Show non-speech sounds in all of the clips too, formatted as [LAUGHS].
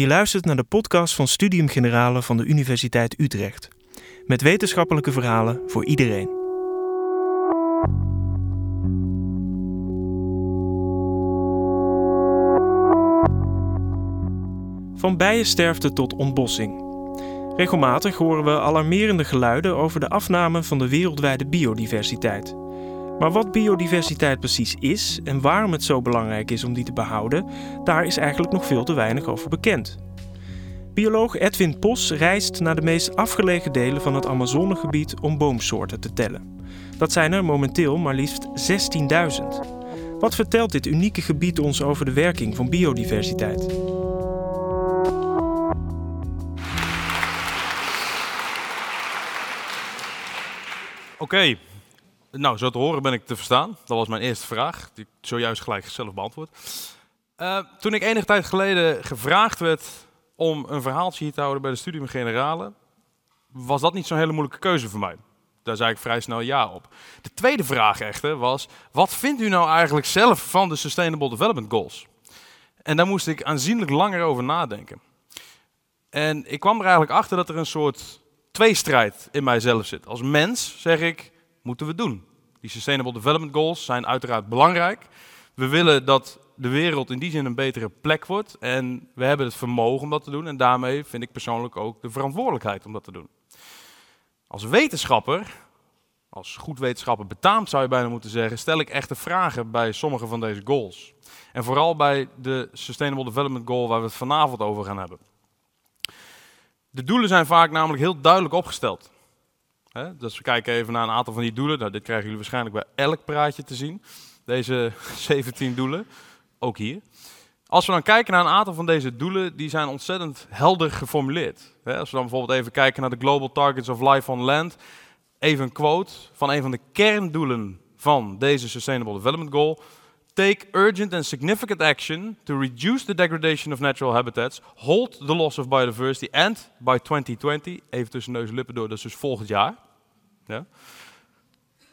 Je luistert naar de podcast van Studium Generale van de Universiteit Utrecht. Met wetenschappelijke verhalen voor iedereen. Van bijensterfte tot ontbossing. Regelmatig horen we alarmerende geluiden over de afname van de wereldwijde biodiversiteit. Maar wat biodiversiteit precies is en waarom het zo belangrijk is om die te behouden, daar is eigenlijk nog veel te weinig over bekend. Bioloog Edwin Pos reist naar de meest afgelegen delen van het Amazonegebied om boomsoorten te tellen. Dat zijn er momenteel maar liefst 16.000. Wat vertelt dit unieke gebied ons over de werking van biodiversiteit? Oké, nou zo te horen ben ik te verstaan. Dat was mijn eerste vraag, die ik zojuist gelijk zelf beantwoord. Uh, toen ik enige tijd geleden gevraagd werd om een verhaaltje hier te houden bij de Studium Generale, was dat niet zo'n hele moeilijke keuze voor mij. Daar zei ik vrij snel ja op. De tweede vraag echter was, wat vindt u nou eigenlijk zelf van de Sustainable Development Goals? En daar moest ik aanzienlijk langer over nadenken. En ik kwam er eigenlijk achter dat er een soort tweestrijd in mijzelf zit. Als mens zeg ik, moeten we doen. Die Sustainable Development Goals zijn uiteraard belangrijk. We willen dat de wereld in die zin een betere plek wordt. En we hebben het vermogen om dat te doen. En daarmee vind ik persoonlijk ook de verantwoordelijkheid om dat te doen. Als wetenschapper, als goed wetenschapper betaamt zou je bijna moeten zeggen, stel ik echte vragen bij sommige van deze goals. En vooral bij de Sustainable Development Goal waar we het vanavond over gaan hebben. De doelen zijn vaak namelijk heel duidelijk opgesteld. Dus we kijken even naar een aantal van die doelen. Nou, dit krijgen jullie waarschijnlijk bij elk praatje te zien. Deze [LAUGHS] 17 doelen, ook hier. Als we dan kijken naar een aantal van deze doelen, die zijn ontzettend helder geformuleerd. als we dan bijvoorbeeld even kijken naar de Global Targets of Life on Land. Even een quote van een van de kerndoelen van deze Sustainable Development Goal. Take urgent and significant action to reduce the degradation of natural habitats, hold the loss of biodiversity, and by 2020, even tussen neus en lippen door, dat is dus volgend jaar.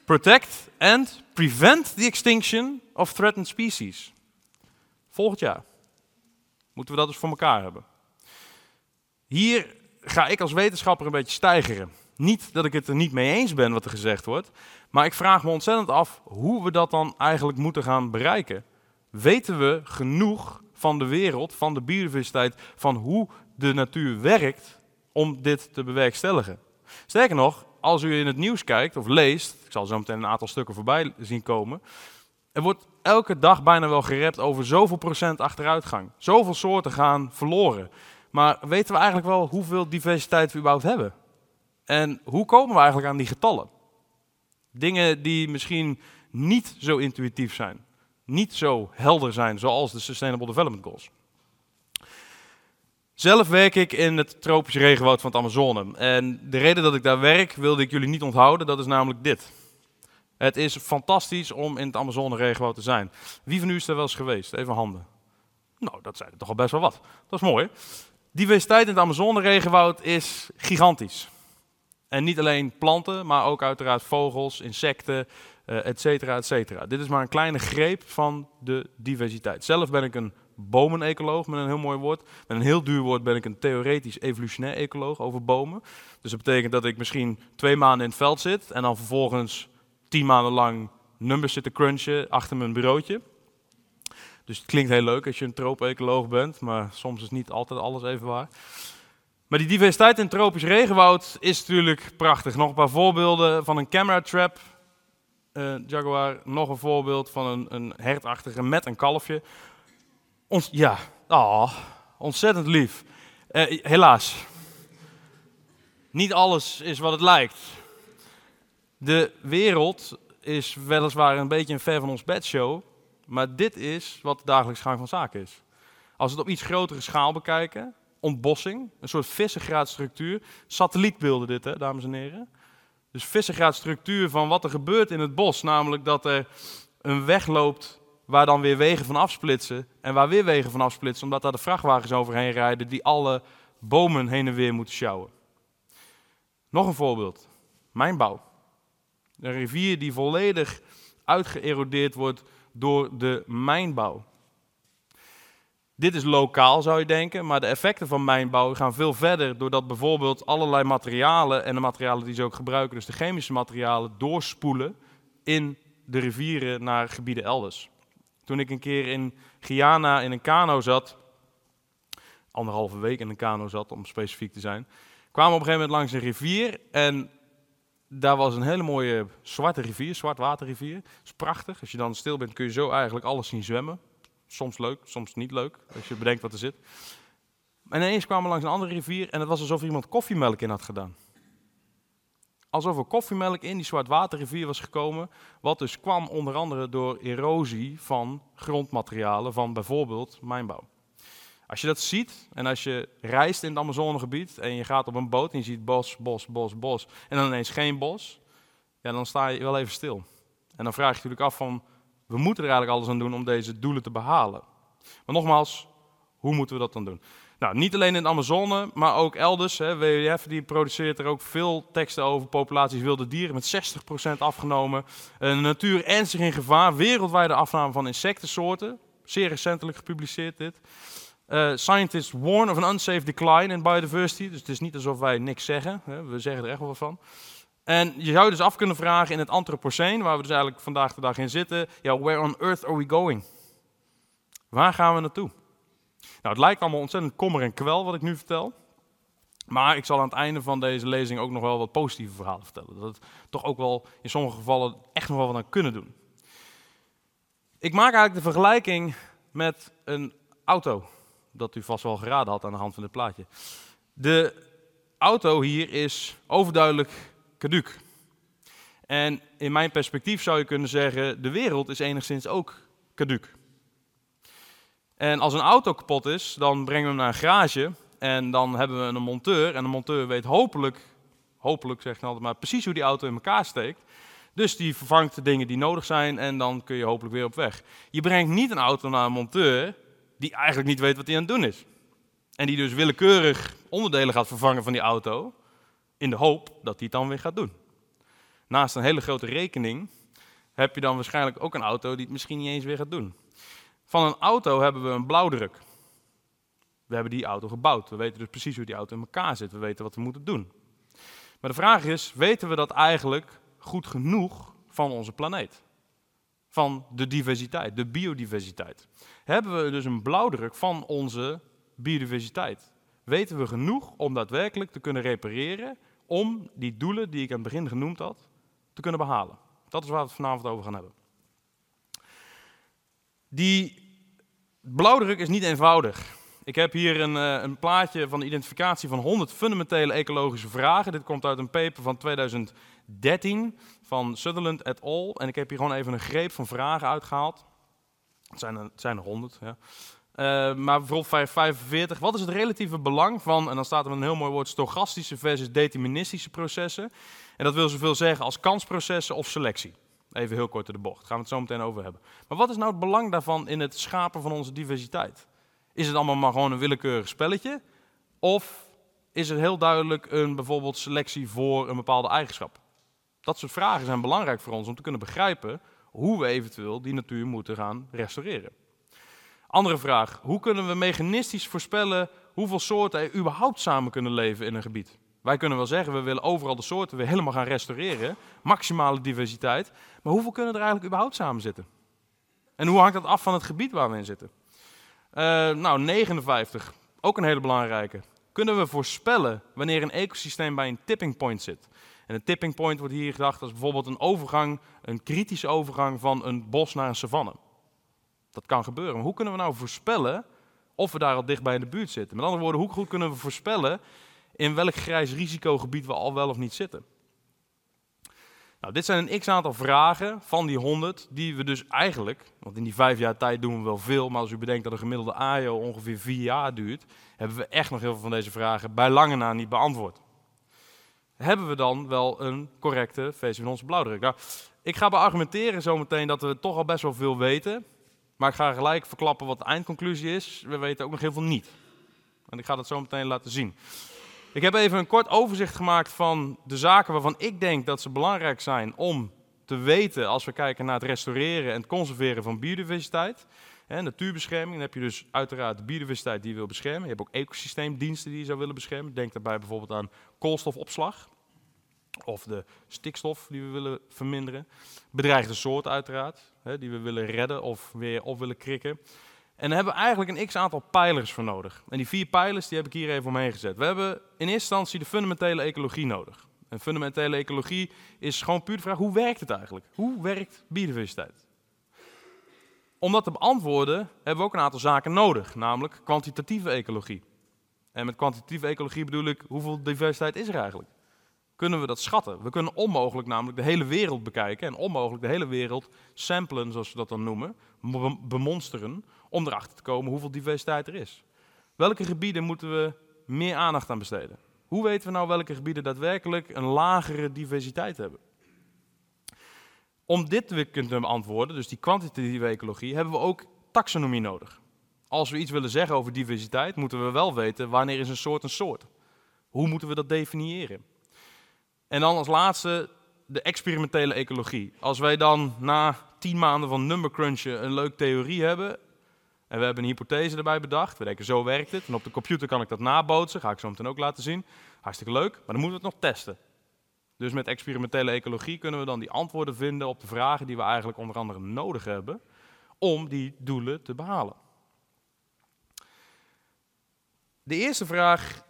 Protect and prevent the extinction of threatened species. Volgend jaar. Moeten we dat dus voor elkaar hebben. Hier ga ik als wetenschapper een beetje stijgeren. Niet dat ik het er niet mee eens ben wat er gezegd wordt, maar ik vraag me ontzettend af hoe we dat dan eigenlijk moeten gaan bereiken. Weten we genoeg van de wereld, van de biodiversiteit, van hoe de natuur werkt om dit te bewerkstelligen? Sterker nog, als u in het nieuws kijkt of leest, ik zal zo meteen een aantal stukken voorbij zien komen, er wordt elke dag bijna wel gerept over zoveel procent achteruitgang. Zoveel soorten gaan verloren. Maar weten we eigenlijk wel hoeveel diversiteit we überhaupt hebben? En hoe komen we eigenlijk aan die getallen? Dingen die misschien niet zo intuïtief zijn, niet zo helder zijn zoals de Sustainable Development Goals. Zelf werk ik in het tropische regenwoud van het Amazone. En de reden dat ik daar werk wilde ik jullie niet onthouden, dat is namelijk dit. Het is fantastisch om in het Amazone regenwoud te zijn. Wie van u is er wel eens geweest? Even handen. Nou, dat zijn er toch al best wel wat. Dat is mooi. Diversiteit in het Amazone regenwoud is gigantisch. En niet alleen planten, maar ook uiteraard vogels, insecten, uh, et cetera, et cetera. Dit is maar een kleine greep van de diversiteit. Zelf ben ik een bomenecoloog, met een heel mooi woord. Met een heel duur woord ben ik een theoretisch evolutionair ecoloog over bomen. Dus dat betekent dat ik misschien twee maanden in het veld zit en dan vervolgens tien maanden lang numbers zit te crunchen achter mijn bureautje. Dus het klinkt heel leuk als je een troop-ecoloog bent, maar soms is niet altijd alles even waar. Maar die diversiteit in tropisch regenwoud is natuurlijk prachtig. Nog een paar voorbeelden van een camera trap. Uh, jaguar, nog een voorbeeld van een, een hertachtige met een kalfje. Ons, ja, oh, ontzettend lief. Uh, helaas, niet alles is wat het lijkt. De wereld is weliswaar een beetje een ver van ons bedshow, maar dit is wat de dagelijks gang van zaken is. Als we het op iets grotere schaal bekijken, ontbossing, een soort vissengraadstructuur. Satellietbeelden dit, hè, dames en heren. Dus vissengraadstructuur van wat er gebeurt in het bos. Namelijk dat er een weg loopt waar dan weer wegen van afsplitsen. En waar weer wegen van afsplitsen, omdat daar de vrachtwagens overheen rijden die alle bomen heen en weer moeten sjouwen. Nog een voorbeeld. Mijnbouw. Een rivier die volledig uitgeërodeerd wordt door de mijnbouw. Dit is lokaal zou je denken, maar de effecten van mijnbouw gaan veel verder doordat bijvoorbeeld allerlei materialen en de materialen die ze ook gebruiken, dus de chemische materialen, doorspoelen in de rivieren naar gebieden elders. Toen ik een keer in Guyana in een kano zat, anderhalve week in een kano zat om specifiek te zijn, kwamen we op een gegeven moment langs een rivier en daar was een hele mooie zwarte rivier, zwartwaterrivier. Dat is prachtig. Als je dan stil bent kun je zo eigenlijk alles zien zwemmen. Soms leuk, soms niet leuk, als je bedenkt wat er zit. En ineens kwamen we langs een andere rivier en het was alsof iemand koffiemelk in had gedaan. Alsof er koffiemelk in die zwartwaterrivier was gekomen, wat dus kwam onder andere door erosie van grondmaterialen van bijvoorbeeld mijnbouw. Als je dat ziet en als je reist in het Amazonegebied en je gaat op een boot en je ziet bos, bos, bos, bos en dan ineens geen bos, ja, dan sta je wel even stil. En dan vraag je natuurlijk af van, we moeten er eigenlijk alles aan doen om deze doelen te behalen. Maar nogmaals, hoe moeten we dat dan doen? Nou, niet alleen in de Amazone, maar ook elders. Hè. WWF die produceert er ook veel teksten over populaties wilde dieren met 60% afgenomen. De natuur ernstig in gevaar, wereldwijde afname van insectensoorten. Zeer recentelijk gepubliceerd dit. Uh, scientists warn of an unsafe decline in biodiversity. Dus het is niet alsof wij niks zeggen. Hè. We zeggen er echt wel van. En je zou dus af kunnen vragen in het Anthropocene, waar we dus eigenlijk vandaag de dag in zitten. Ja, where on earth are we going? Waar gaan we naartoe? Nou, het lijkt allemaal ontzettend kommer en kwel wat ik nu vertel. Maar ik zal aan het einde van deze lezing ook nog wel wat positieve verhalen vertellen. Dat het toch ook wel in sommige gevallen echt nog wel wat aan kunnen doen. Ik maak eigenlijk de vergelijking met een auto dat u vast wel geraden had aan de hand van dit plaatje. De auto hier is overduidelijk caduc. En in mijn perspectief zou je kunnen zeggen, de wereld is enigszins ook caduc. En als een auto kapot is, dan brengen we hem naar een garage en dan hebben we een monteur. En de monteur weet hopelijk, hopelijk zeg ik altijd maar, precies hoe die auto in elkaar steekt. Dus die vervangt de dingen die nodig zijn en dan kun je hopelijk weer op weg. Je brengt niet een auto naar een monteur die eigenlijk niet weet wat hij aan het doen is. En die dus willekeurig onderdelen gaat vervangen van die auto, in de hoop dat hij het dan weer gaat doen. Naast een hele grote rekening heb je dan waarschijnlijk ook een auto die het misschien niet eens weer gaat doen. Van een auto hebben we een blauwdruk. We hebben die auto gebouwd. We weten dus precies hoe die auto in elkaar zit. We weten wat we moeten doen. Maar de vraag is, weten we dat eigenlijk goed genoeg van onze planeet? Van de diversiteit, de biodiversiteit hebben we dus een blauwdruk van onze biodiversiteit. Weten we genoeg om daadwerkelijk te kunnen repareren om die doelen die ik aan het begin genoemd had, te kunnen behalen? Dat is waar we het vanavond over gaan hebben. Die blauwdruk is niet eenvoudig. Ik heb hier een, eh, een, plaatje van de identificatie van 100 fundamentele ecologische vragen. Dit komt uit een paper van 2013 van Sutherland et al. En ik heb hier gewoon even een greep van vragen uitgehaald. Het zijn er, zijn er 100. Ja. Uh, maar bijvoorbeeld 45. Wat is het relatieve belang van, en dan staat er een heel mooi woord, stochastische versus deterministische processen. En dat wil zoveel zeggen als kansprocessen of selectie. Even heel kort in de bocht, daar gaan we het zo meteen over hebben. Maar wat is nou het belang daarvan in het schapen van onze diversiteit? Is het allemaal maar gewoon een willekeurig spelletje? Of is het heel duidelijk een bijvoorbeeld selectie voor een bepaalde eigenschap? Dat soort vragen zijn belangrijk voor ons om te kunnen begrijpen hoe we eventueel die natuur moeten gaan restaureren. Andere vraag, hoe kunnen we mechanistisch voorspellen hoeveel soorten er überhaupt samen kunnen leven in een gebied? Wij kunnen wel zeggen, we willen overal de soorten weer helemaal gaan restaureren, maximale diversiteit, maar hoeveel kunnen er eigenlijk überhaupt samen zitten? En hoe hangt dat af van het gebied waar we in zitten? Uh, nou, 59, ook een hele belangrijke. Kunnen we voorspellen wanneer een ecosysteem bij een tipping point zit? En een tipping point wordt hier gedacht als bijvoorbeeld een overgang, een kritische overgang van een bos naar een savanne. Dat kan gebeuren. Maar hoe kunnen we nou voorspellen of we daar al dichtbij in de buurt zitten? Met andere woorden, hoe goed kunnen we voorspellen in welk grijs risicogebied we al wel of niet zitten? Nou, dit zijn een x-aantal vragen van die 100 die we dus eigenlijk, want in die vijf jaar tijd doen we wel veel, maar als u bedenkt dat een gemiddelde AIO ongeveer vier jaar duurt, hebben we echt nog heel veel van deze vragen bij lange na niet beantwoord hebben we dan wel een correcte onze blauwdruk? Nou, ik ga beargumenteren zometeen dat we toch al best wel veel weten. Maar ik ga gelijk verklappen wat de eindconclusie is. We weten ook nog heel veel niet. En ik ga dat zo meteen laten zien. Ik heb even een kort overzicht gemaakt van de zaken waarvan ik denk dat ze belangrijk zijn om te weten als we kijken naar het restaureren en het conserveren van biodiversiteit. Natuurbescherming, dan heb je dus uiteraard de biodiversiteit die je wil beschermen. Je hebt ook ecosysteemdiensten die je zou willen beschermen. Denk daarbij bijvoorbeeld aan koolstofopslag of de stikstof die we willen verminderen. Bedreigde soorten uiteraard, die we willen redden of weer op willen krikken. En daar hebben we eigenlijk een x-aantal pijlers voor nodig. En die vier pijlers die heb ik hier even omheen gezet. We hebben in eerste instantie de fundamentele ecologie nodig. En fundamentele ecologie is gewoon puur de vraag, hoe werkt het eigenlijk? Hoe werkt biodiversiteit? Om dat te beantwoorden hebben we ook een aantal zaken nodig, namelijk kwantitatieve ecologie. En met kwantitatieve ecologie bedoel ik, hoeveel diversiteit is er eigenlijk? Kunnen we dat schatten? We kunnen onmogelijk namelijk de hele wereld bekijken en onmogelijk de hele wereld samplen, zoals we dat dan noemen, bemonsteren, om erachter te komen hoeveel diversiteit er is. Welke gebieden moeten we meer aandacht aan besteden? Hoe weten we nou welke gebieden daadwerkelijk een lagere diversiteit hebben? Om dit te kunnen beantwoorden, dus die kwantitatieve ecologie, hebben we ook taxonomie nodig. Als we iets willen zeggen over diversiteit, moeten we wel weten wanneer is een soort een soort. Hoe moeten we dat definiëren? En dan als laatste de experimentele ecologie. Als wij dan na tien maanden van numbercrunchen een leuke theorie hebben en we hebben een hypothese erbij bedacht. We denken, zo werkt het. En op de computer kan ik dat nabootsen. Ga ik zo meteen ook laten zien. Hartstikke leuk, maar dan moeten we het nog testen. Dus met experimentele ecologie kunnen we dan die antwoorden vinden op de vragen die we eigenlijk onder andere nodig hebben om die doelen te behalen. De eerste vraag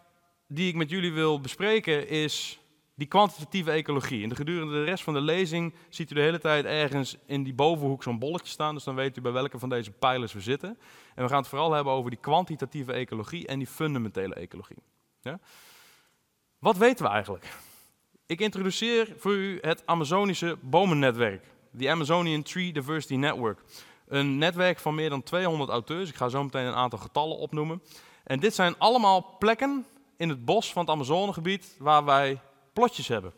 die ik met jullie wil bespreken is die kwantitatieve ecologie. En de gedurende de rest van de lezing ziet u de hele tijd ergens in die bovenhoek zo'n bolletje staan. Dus dan weet u bij welke van deze pijlers we zitten. En we gaan het vooral hebben over die kwantitatieve ecologie en die fundamentele ecologie. Ja? Wat weten we eigenlijk? Ik introduceer voor u het Amazonische bomennetwerk. De Amazonian Tree Diversity Network. Een netwerk van meer dan 200 auteurs. Ik ga zo meteen een aantal getallen opnoemen. En dit zijn allemaal plekken in het bos van het Amazonegebied waar wij plotjes hebben.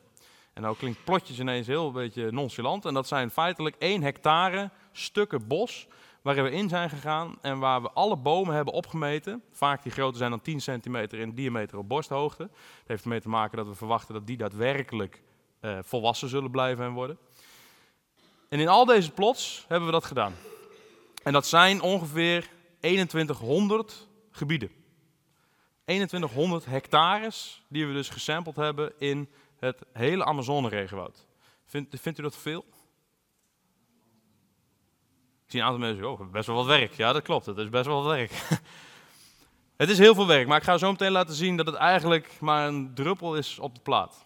En nou klinkt plotjes ineens heel een beetje nonchalant. En dat zijn feitelijk 1 hectare stukken bos waar we in zijn gegaan en waar we alle bomen hebben opgemeten. Vaak die groter zijn dan 10 centimeter in diameter op borsthoogte. Dat heeft ermee te maken dat we verwachten dat die daadwerkelijk uh, volwassen zullen blijven en worden. En in al deze plots hebben we dat gedaan. En dat zijn ongeveer 2100 gebieden. 2100 hectares die we dus gesampled hebben in het hele Amazone-regenwoud. Vindt, vindt u dat veel? Ik zie een aantal mensen, oh, best wel wat werk. Ja, dat klopt, het is best wel wat werk. [LAUGHS] het is heel veel werk, maar ik ga zo meteen laten zien dat het eigenlijk maar een druppel is op de plaat.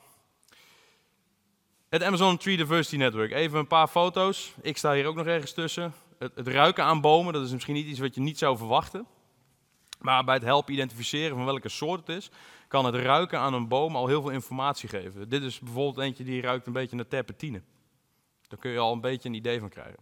Het Amazon Tree Diversity Network. Even een paar foto's. Ik sta hier ook nog ergens tussen. Het, het ruiken aan bomen, dat is misschien niet iets wat je niet zou verwachten. Maar bij het helpen identificeren van welke soort het is, kan het ruiken aan een boom al heel veel informatie geven. Dit is bijvoorbeeld eentje die ruikt een beetje naar terpentine. Daar kun je al een beetje een idee van krijgen.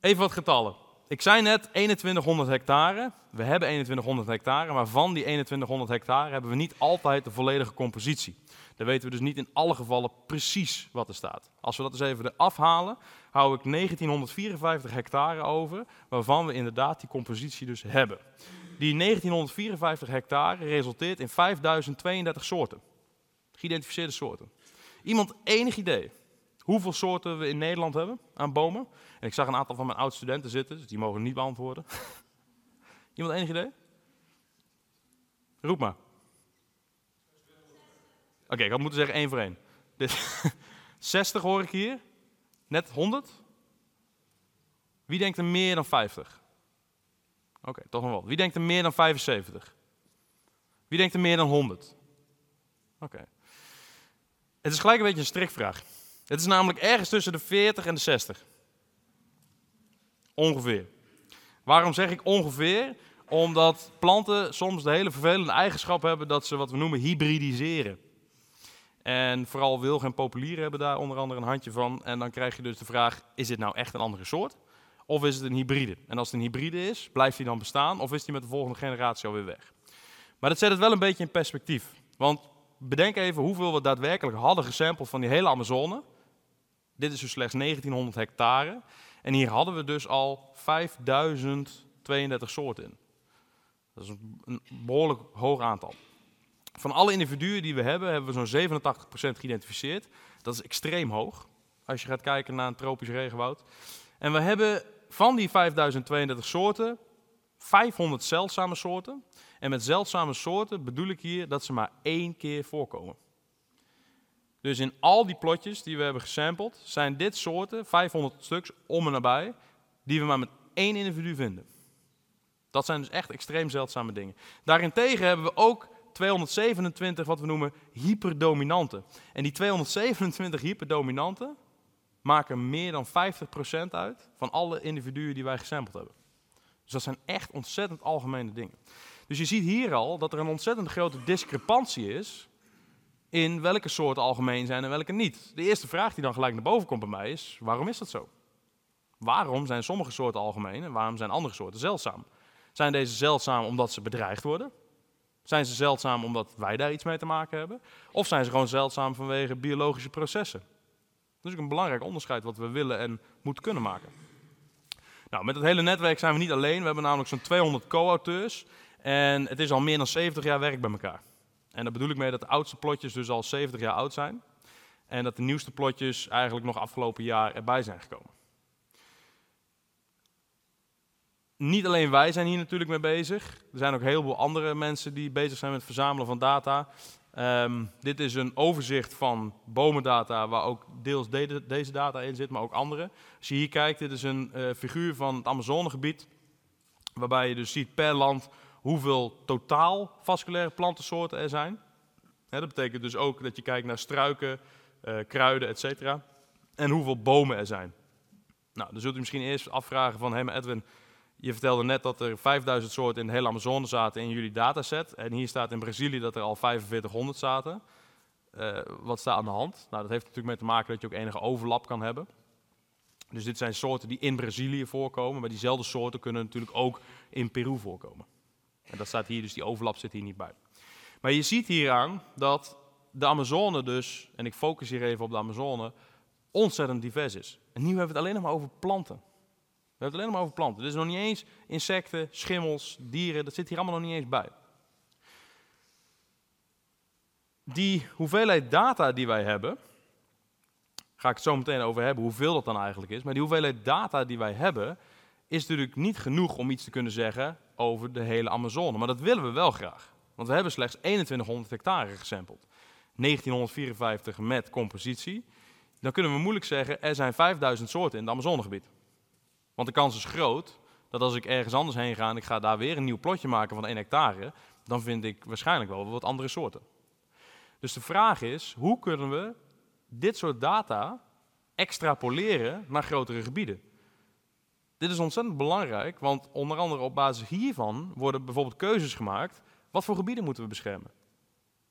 Even wat getallen. Ik zei net 2100 hectare. We hebben 2100 hectare, maar van die 2100 hectare hebben we niet altijd de volledige compositie. Dan weten we dus niet in alle gevallen precies wat er staat. Als we dat eens even eraf halen, hou ik 1954 hectare over, waarvan we inderdaad die compositie dus hebben. Die 1954 hectare resulteert in 5032 soorten. Geïdentificeerde soorten. Iemand enig idee hoeveel soorten we in Nederland hebben aan bomen? En ik zag een aantal van mijn oud-studenten zitten, dus die mogen niet beantwoorden. [LAUGHS] Iemand enig idee? Roep maar. Oké, ik had moeten zeggen één voor één. Dus [LAUGHS] 60 hoor ik hier. Net 100? Wie denkt er meer dan 50? Oké, toch nog wel. Wie denkt er meer dan 75? Wie denkt er meer dan 100? Oké. Het is gelijk een beetje een strikvraag. Het is namelijk ergens tussen de 40 en de 60. Ongeveer. Waarom zeg ik ongeveer? Omdat planten soms de hele vervelende eigenschap hebben dat ze wat we noemen hybridiseren. En vooral wilgen en populieren hebben daar onder andere een handje van. En dan krijg je dus de vraag, is dit nou echt een andere soort? Of is het een hybride? En als het een hybride is, blijft die dan bestaan? Of is die met de volgende generatie alweer weg? Maar dat zet het wel een beetje in perspectief. Want bedenk even hoeveel we daadwerkelijk hadden gesampled van die hele Amazone. Dit is dus slechts 1900 hectare. En hier hadden we dus al 5032 soorten in. Dat is een behoorlijk hoog aantal. Van alle individuen die we hebben, hebben we zo'n 87% geïdentificeerd. Dat is extreem hoog, als je gaat kijken naar een tropisch regenwoud. En we hebben van die 5032 soorten 500 zeldzame soorten. En met zeldzame soorten bedoel ik hier dat ze maar één keer voorkomen. Dus in al die plotjes die we hebben gesampled, zijn dit soorten, 500 stuks om en nabij, die we maar met één individu vinden. Dat zijn dus echt extreem zeldzame dingen. Daarentegen hebben we ook 227 wat we noemen hyperdominanten. En die 227 hyperdominanten maken meer dan 50% uit van alle individuen die wij gesampled hebben. Dus dat zijn echt ontzettend algemene dingen. Dus je ziet hier al dat er een ontzettend grote discrepantie is in welke soorten algemeen zijn en welke niet. De eerste vraag die dan gelijk naar boven komt bij mij is, waarom is dat zo? Waarom zijn sommige soorten algemeen en waarom zijn andere soorten zeldzaam? Zijn deze zeldzaam omdat ze bedreigd worden? Zijn ze zeldzaam omdat wij daar iets mee te maken hebben? Of zijn ze gewoon zeldzaam vanwege biologische processen? Dat is ook een belangrijk onderscheid wat we willen en moeten kunnen maken. Nou, met het hele netwerk zijn we niet alleen. We hebben namelijk zo'n 200 co-auteurs. En het is al meer dan 70 jaar werk bij elkaar. En daar bedoel ik mee dat de oudste plotjes dus al 70 jaar oud zijn. En dat de nieuwste plotjes eigenlijk nog afgelopen jaar erbij zijn gekomen. Niet alleen wij zijn hier natuurlijk mee bezig. Er zijn ook heel veel andere mensen die bezig zijn met het verzamelen van data. Um, dit is een overzicht van bomendata waar ook deels de, deze data in zit, maar ook andere. Als je hier kijkt, dit is een uh, figuur van het Amazonegebied. Waarbij je dus ziet per land hoeveel totaal vasculaire plantensoorten er zijn. dat betekent dus ook dat je kijkt naar struiken, uh, kruiden, etc. En hoeveel bomen er zijn. Nou, dan zult u misschien eerst afvragen van, hé Edwin, je vertelde net dat er 5000 soorten in de hele Amazone zaten in jullie dataset. En hier staat in Brazilië dat er al 4500 zaten. Uh, wat staat aan de hand? Nou, dat heeft natuurlijk mee te maken dat je ook enige overlap kan hebben. Dus dit zijn soorten die in Brazilië voorkomen, maar diezelfde soorten kunnen natuurlijk ook in Peru voorkomen. En dat staat hier, dus die overlap zit hier niet bij. Maar je ziet hieraan dat de Amazone dus, en ik focus hier even op de Amazone, ontzettend divers is. En nu hebben we het alleen nog maar over planten. Hebben het alleen maar over planten. Dus nog niet eens insecten, schimmels, dieren, dat zit hier allemaal nog niet eens bij. Die hoeveelheid data die wij hebben, ga ik het zo meteen over hebben, hoeveel dat dan eigenlijk is. Maar die hoeveelheid data die wij hebben, is natuurlijk niet genoeg om iets te kunnen zeggen over de hele Amazone. Maar dat willen we wel graag. Want we hebben slechts 2100 hectare gesampled. 1954 met compositie. Dan kunnen we moeilijk zeggen, er zijn 5000 soorten in het Amazonegebied. Want de kans is groot dat als ik ergens anders heen ga en ik ga daar weer een nieuw plotje maken van 1 hectare, dan vind ik waarschijnlijk wel wat andere soorten. Dus de vraag is, hoe kunnen we dit soort data extrapoleren naar grotere gebieden? Dit is ontzettend belangrijk, want onder andere op basis hiervan worden bijvoorbeeld keuzes gemaakt. Wat voor gebieden moeten we beschermen?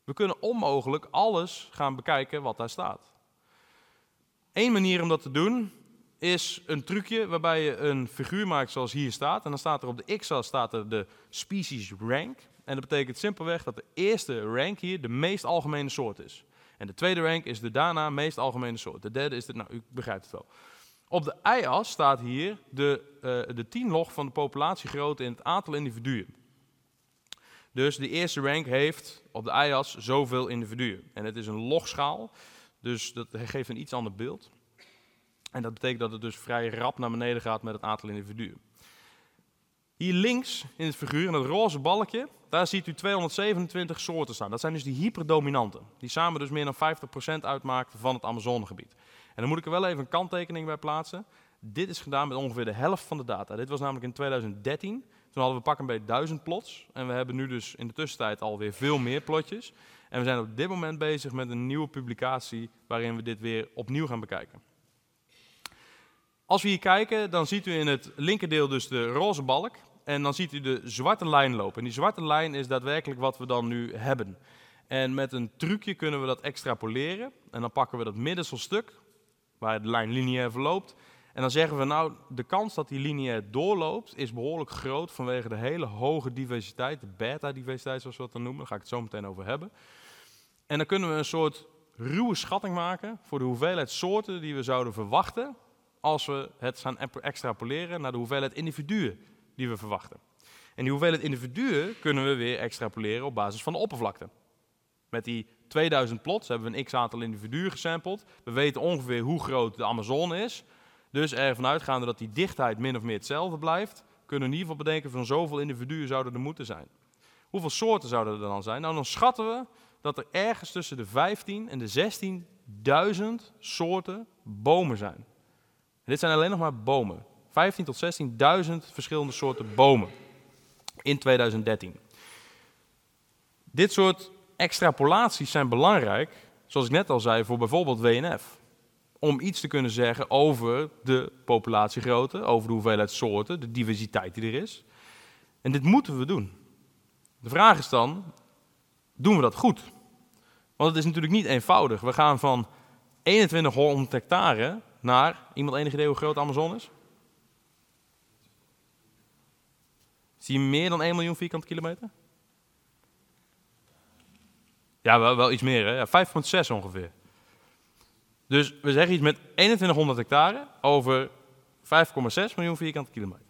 We kunnen onmogelijk alles gaan bekijken wat daar staat. Eén manier om dat te doen is een trucje waarbij je een figuur maakt zoals hier staat. En dan staat er op de x-as staat er de species rank. En dat betekent simpelweg dat de eerste rank hier de meest algemene soort is. En de tweede rank is de daarna meest algemene soort. De derde is de, nou u begrijpt het wel. Op de y-as staat hier de, uh, de 10 log van de populatiegrootte in het aantal individuen. Dus de eerste rank heeft op de y-as zoveel individuen. En het is een logschaal, dus dat geeft een iets ander beeld. En dat betekent dat het dus vrij rap naar beneden gaat met het aantal individuen. Hier links in het figuur, in het roze balkje, daar ziet u 227 soorten staan. Dat zijn dus die hyperdominanten, die samen dus meer dan 50% uitmaken van het Amazonegebied. En dan moet ik er wel even een kanttekening bij plaatsen. Dit is gedaan met ongeveer de helft van de data. Dit was namelijk in 2013. Toen hadden we pakken bij 1000 plots. En we hebben nu dus in de tussentijd alweer veel meer plotjes. En we zijn op dit moment bezig met een nieuwe publicatie waarin we dit weer opnieuw gaan bekijken. Als we hier kijken, dan ziet u in het linkerdeel dus de roze balk. En dan ziet u de zwarte lijn lopen. En die zwarte lijn is daadwerkelijk wat we dan nu hebben. En met een trucje kunnen we dat extrapoleren. En dan pakken we dat middenste stuk, waar de lijn lineair verloopt. En dan zeggen we nou, de kans dat die lineair doorloopt is behoorlijk groot vanwege de hele hoge diversiteit, de beta-diversiteit zoals we dat dan noemen. Daar ga ik het zo meteen over hebben. En dan kunnen we een soort ruwe schatting maken voor de hoeveelheid soorten die we zouden verwachten als we het gaan extrapoleren naar de hoeveelheid individuen die we verwachten. En die hoeveelheid individuen kunnen we weer extrapoleren op basis van de oppervlakte. Met die 2000 plots hebben we een x aantal individuen gesampled. We weten ongeveer hoe groot de Amazone is. Dus ervan uitgaande dat die dichtheid min of meer hetzelfde blijft, kunnen we in ieder geval bedenken van zoveel individuen zouden er moeten zijn. Hoeveel soorten zouden er dan zijn? Nou, dan schatten we dat er ergens tussen de 15 en de 16.000 soorten bomen zijn. Dit zijn alleen nog maar bomen. 15 tot 16.000 verschillende soorten bomen in 2013. Dit soort extrapolaties zijn belangrijk, zoals ik net al zei, voor bijvoorbeeld WNF. Om iets te kunnen zeggen over de populatiegrootte, over de hoeveelheid soorten, de diversiteit die er is. En dit moeten we doen. De vraag is dan, doen we dat goed? Want het is natuurlijk niet eenvoudig. We gaan van 2100 hectare naar, iemand enig idee hoe groot de Amazon is? Zie je meer dan 1 miljoen vierkante kilometer? Ja, wel, wel iets meer, hè? Ja, 5,6 ongeveer. Dus we zeggen iets met 2100 hectare over 5,6 miljoen vierkante kilometer.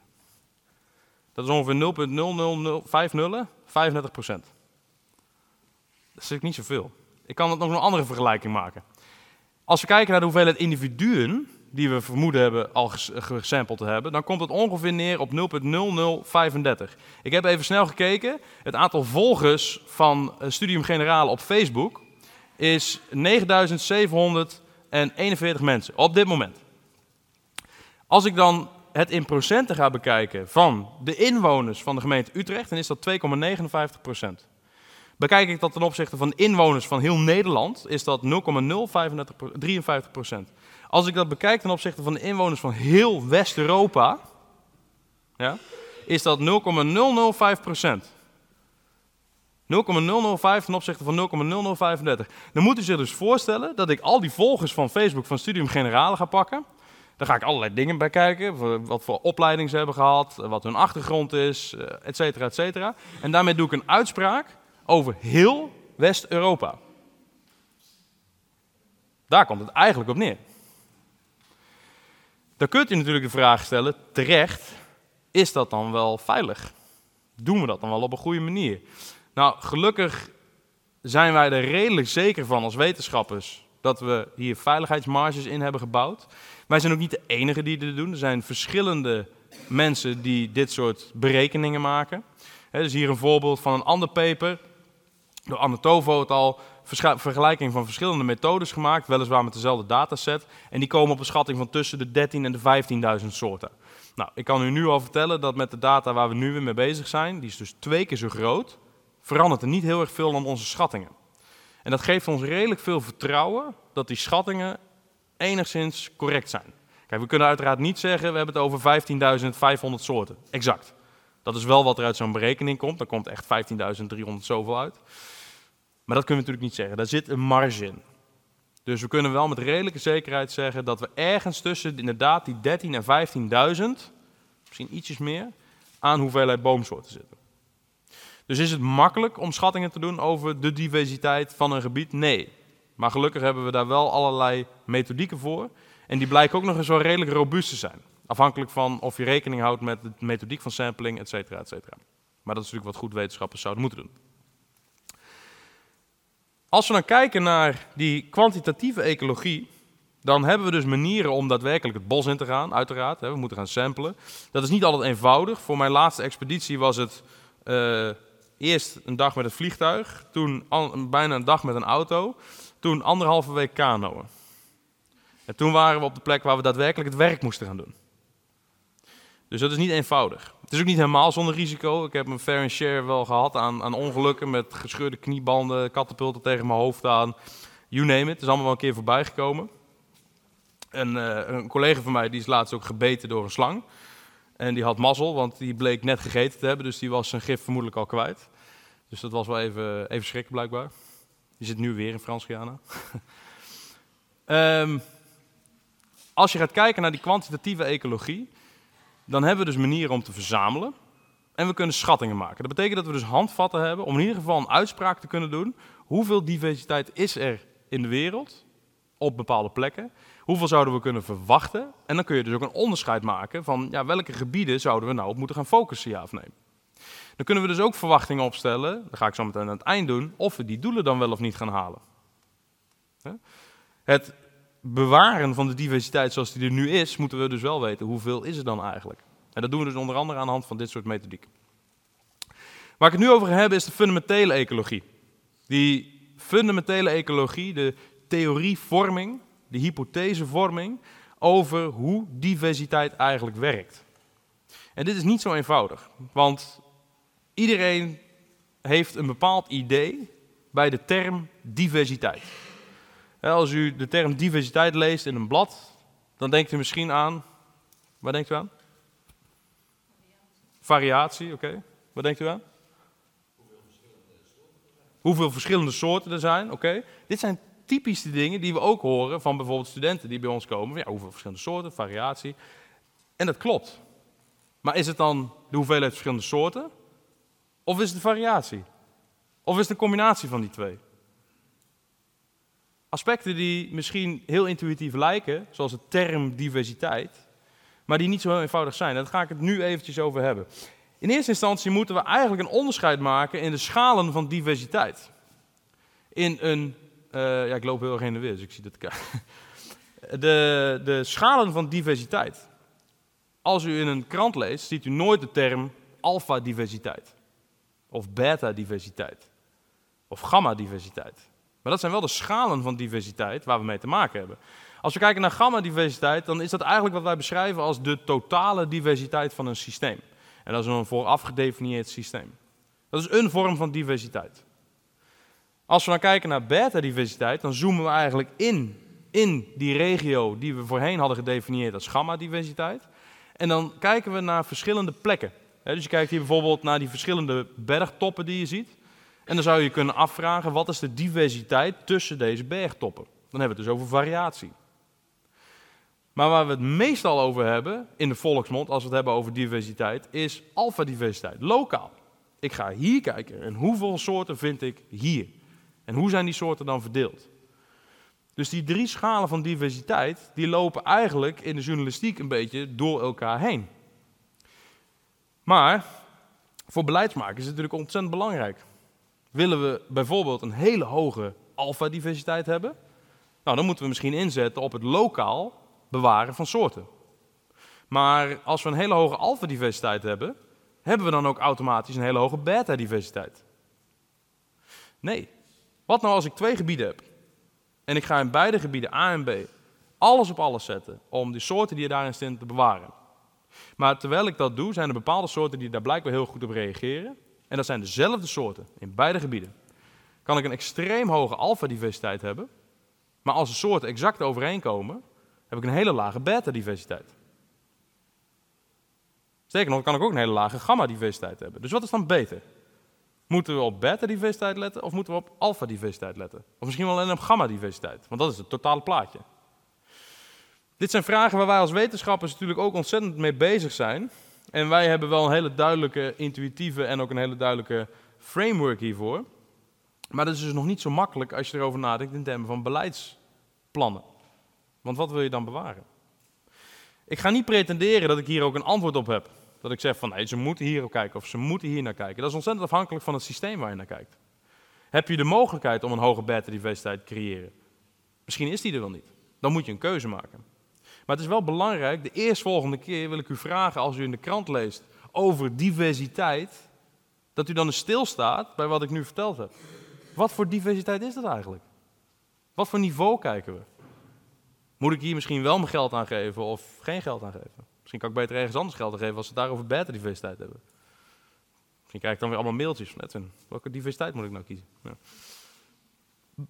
Dat is ongeveer 0,0050, 35 procent. Dat is natuurlijk niet zoveel. Ik kan nog een andere vergelijking maken. Als we kijken naar de hoeveelheid individuen die we vermoeden hebben al gesampled te hebben, dan komt het ongeveer neer op 0,0035. Ik heb even snel gekeken. Het aantal volgers van Studium Generale op Facebook is 9741 mensen op dit moment. Als ik dan het in procenten ga bekijken van de inwoners van de gemeente Utrecht, dan is dat 2,59 procent. Bekijk ik dat ten opzichte van inwoners van heel Nederland, is dat 0,053 procent. Als ik dat bekijk ten opzichte van de inwoners van heel West-Europa, ja, is dat 0,005 procent. 0,005 ten opzichte van 0,0035. Dan moet u zich dus voorstellen dat ik al die volgers van Facebook van Studium Generale ga pakken. Daar ga ik allerlei dingen bij kijken. Wat voor opleiding ze hebben gehad, wat hun achtergrond is, eh, et cetera, et cetera. En daarmee doe ik een uitspraak over heel West-Europa. Daar komt het eigenlijk op neer. Dan kunt u natuurlijk de vraag stellen, terecht, is dat dan wel veilig? Doen we dat dan wel op een goede manier? Nou, gelukkig zijn wij er redelijk zeker van als wetenschappers dat we hier veiligheidsmarges in hebben gebouwd. Wij zijn ook niet de enige die dit doen. Er zijn verschillende mensen die dit soort berekeningen maken. Is hier een voorbeeld van een ander paper door Anne Tovo het al vergelijking van verschillende methodes gemaakt, weliswaar met dezelfde dataset. En die komen op een schatting van tussen de 13 en de 15.000 soorten. Nou, ik kan u nu al vertellen dat met de data waar we nu weer mee bezig zijn, die is dus twee keer zo groot, verandert er niet heel erg veel aan onze schattingen. En dat geeft ons redelijk veel vertrouwen dat die schattingen enigszins correct zijn. Kijk, we kunnen uiteraard niet zeggen, we hebben het over 15.500 soorten. Exact. Dat is wel wat er uit zo'n berekening komt. Dan komt echt 15.300 zoveel uit. Maar dat kunnen we natuurlijk niet zeggen. Daar zit een marge in. Dus we kunnen wel met redelijke zekerheid zeggen dat we ergens tussen inderdaad die 13 en 15.000, misschien ietsjes meer, aan hoeveelheid boomsoorten zitten. Dus is het makkelijk om schattingen te doen over de diversiteit van een gebied? Nee. Maar gelukkig hebben we daar wel allerlei methodieken voor. En die blijken ook nog eens wel redelijk robuust te zijn. Afhankelijk van of je rekening houdt met de methodiek van sampling, et cetera, et cetera. Maar dat is natuurlijk wat goed wetenschappers zouden moeten doen. Als we dan kijken naar die kwantitatieve ecologie, dan hebben we dus manieren om daadwerkelijk het bos in te gaan, uiteraard. Hè, we moeten gaan samplen. Dat is niet altijd eenvoudig. Voor mijn laatste expeditie was het uh, eerst een dag met het vliegtuig, toen bijna een dag met een auto, toen anderhalve week kanoën. En toen waren we op de plek waar we daadwerkelijk het werk moesten gaan doen. Dus dat is niet eenvoudig. Het is ook niet helemaal zonder risico. Ik heb een fair share wel gehad aan, aan ongelukken met gescheurde kniebanden, katapulten tegen mijn hoofd aan. You name it. Het is allemaal wel een keer voorbij gekomen. En, uh, een collega van mij die is laatst ook gebeten door een slang. En die had mazzel, want die bleek net gegeten te hebben. Dus die was zijn gif vermoedelijk al kwijt. Dus dat was wel even, even schrikken blijkbaar. Die zit nu weer in Frans-Guyana. um, [LAUGHS] als je gaat kijken naar die kwantitatieve ecologie, dan hebben we dus manieren om te verzamelen. En we kunnen schattingen maken. Dat betekent dat we dus handvatten hebben om in ieder geval een uitspraak te kunnen doen. Hoeveel diversiteit is er in de wereld op bepaalde plekken? Hoeveel zouden we kunnen verwachten? En dan kun je dus ook een onderscheid maken van ja, welke gebieden zouden we nou op moeten gaan focussen, ja of nee. Dan kunnen we dus ook verwachtingen opstellen, dat ga ik zo meteen aan het eind doen, of we die doelen dan wel of niet gaan halen. Het bewaren van de diversiteit zoals die er nu is, moeten we dus wel weten hoeveel is er dan eigenlijk. En dat doen we dus onder andere aan de hand van dit soort methodiek. Waar ik het nu over heb is de fundamentele ecologie. Die fundamentele ecologie, de theorievorming, de hypothesevorming over hoe diversiteit eigenlijk werkt. En dit is niet zo eenvoudig, want iedereen heeft een bepaald idee bij de term diversiteit. Als u de term diversiteit leest in een blad, dan denkt u misschien aan. Waar denkt u aan? Variatie, oké. Wat denkt u aan? Hoeveel verschillende soorten er zijn, oké. Dit zijn typische dingen die we ook horen van bijvoorbeeld studenten die bij ons komen. Ja, hoeveel verschillende soorten, variatie. En dat klopt. Maar is het dan de hoeveelheid verschillende soorten? Of is het de variatie? Of is het een combinatie van die twee? Aspecten die misschien heel intuïtief lijken, zoals de term diversiteit, maar die niet zo heel eenvoudig zijn. Daar ga ik het nu eventjes over hebben. In eerste instantie moeten we eigenlijk een onderscheid maken in de schalen van diversiteit. In een, uh, ja ik loop heel erg heen en weer, dus ik zie dat [LAUGHS] de, de schalen van diversiteit. Als u in een krant leest, ziet u nooit de term alpha-diversiteit. Of beta-diversiteit. Of gamma-diversiteit. Maar dat zijn wel de schalen van diversiteit waar we mee te maken hebben. Als we kijken naar gamma-diversiteit, dan is dat eigenlijk wat wij beschrijven als de totale diversiteit van een systeem. En dat is een vooraf gedefinieerd systeem. Dat is een vorm van diversiteit. Als we dan kijken naar beta-diversiteit, dan zoomen we eigenlijk in, in die regio die we voorheen hadden gedefinieerd als gamma-diversiteit. En dan kijken we naar verschillende plekken. dus je kijkt hier bijvoorbeeld naar die verschillende bergtoppen die je ziet. En dan zou je kunnen afvragen, wat is de diversiteit tussen deze bergtoppen? Dan hebben we het dus over variatie. Maar waar we het meestal over hebben, in de volksmond, als we het hebben over diversiteit, is alfadiversiteit, lokaal. Ik ga hier kijken en hoeveel soorten vind ik hier? En hoe zijn die soorten dan verdeeld? Dus die drie schalen van diversiteit, die lopen eigenlijk in de journalistiek een beetje door elkaar heen. Maar voor beleidsmakers is het natuurlijk ontzettend belangrijk. Willen we bijvoorbeeld een hele hoge alfa-diversiteit hebben? Nou, dan moeten we misschien inzetten op het lokaal bewaren van soorten. Maar als we een hele hoge alfa-diversiteit hebben, hebben we dan ook automatisch een hele hoge beta-diversiteit? Nee. Wat nou als ik twee gebieden heb en ik ga in beide gebieden A en B alles op alles zetten om die soorten die er daarin zitten te bewaren? Maar terwijl ik dat doe, zijn er bepaalde soorten die daar blijkbaar heel goed op reageren. En dat zijn dezelfde soorten in beide gebieden. Kan ik een extreem hoge alfa-diversiteit hebben, maar als de soorten exact overeenkomen, heb ik een hele lage beta-diversiteit. Zeker nog, kan ik ook een hele lage gamma-diversiteit hebben. Dus wat is dan beter? Moeten we op beta-diversiteit letten of moeten we op alfa-diversiteit letten? Of misschien wel alleen op gamma-diversiteit, want dat is het totale plaatje. Dit zijn vragen waar wij als wetenschappers natuurlijk ook ontzettend mee bezig zijn. En wij hebben wel een hele duidelijke, intuïtieve en ook een hele duidelijke framework hiervoor. Maar dat is dus nog niet zo makkelijk als je erover nadenkt in termen van beleidsplannen. Want wat wil je dan bewaren? Ik ga niet pretenderen dat ik hier ook een antwoord op heb. Dat ik zeg van nee, ze moeten hier op kijken of ze moeten hier naar kijken. Dat is ontzettend afhankelijk van het systeem waar je naar kijkt. Heb je de mogelijkheid om een hoge beta-diversiteit te creëren? Misschien is die er wel niet. Dan moet je een keuze maken. Maar het is wel belangrijk, de eerstvolgende keer wil ik u vragen als u in de krant leest over diversiteit, dat u dan eens stilstaat bij wat ik nu verteld heb. Wat voor diversiteit is dat eigenlijk? Wat voor niveau kijken we? Moet ik hier misschien wel mijn geld aan geven of geen geld aan geven? Misschien kan ik beter ergens anders geld aan geven als ze daarover beta diversiteit hebben. Misschien krijg ik dan weer allemaal mailtjes van Edwin. Welke diversiteit moet ik nou kiezen?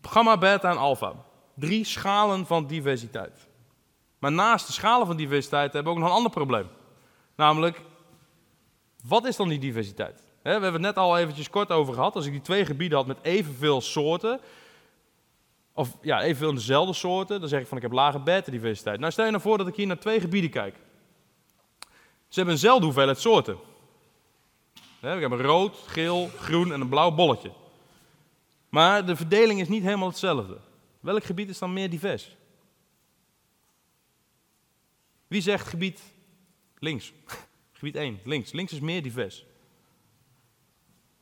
Gamma, beta en alpha. Drie schalen van diversiteit. Maar naast de schalen van diversiteit hebben we ook nog een ander probleem. Namelijk, wat is dan die diversiteit? we hebben het net al eventjes kort over gehad. Als ik die twee gebieden had met evenveel soorten, of ja, evenveel dezelfde soorten, dan zeg ik van ik heb lage beta-diversiteit. Nou, stel je nou voor dat ik hier naar twee gebieden kijk. Ze hebben eenzelfde hoeveelheid soorten. We hebben een rood, geel, groen en een blauw bolletje. Maar de verdeling is niet helemaal hetzelfde. Welk gebied is dan meer divers? Wie zegt gebied links? gebied 1, links. Links is meer divers.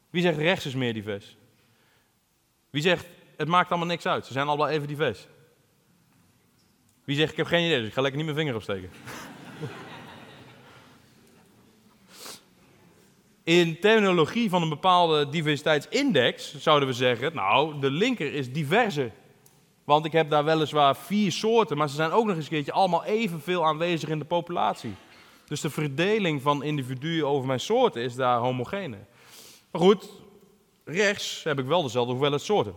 Wie zegt rechts is meer divers? Wie zegt het maakt allemaal niks uit, ze zijn allemaal even divers? Wie zegt ik heb geen idee, dus ik ga lekker niet mijn vinger opsteken. [LAUGHS] In terminologie van een bepaalde diversiteitsindex zouden we zeggen, nou, de linker is diverser. Want ik heb daar weliswaar vier soorten, maar ze zijn ook nog eens een keertje allemaal evenveel aanwezig in de populatie. Dus de verdeling van individuen over mijn soorten is daar homogene. Maar goed, rechts heb ik wel dezelfde hoeveelheid soorten.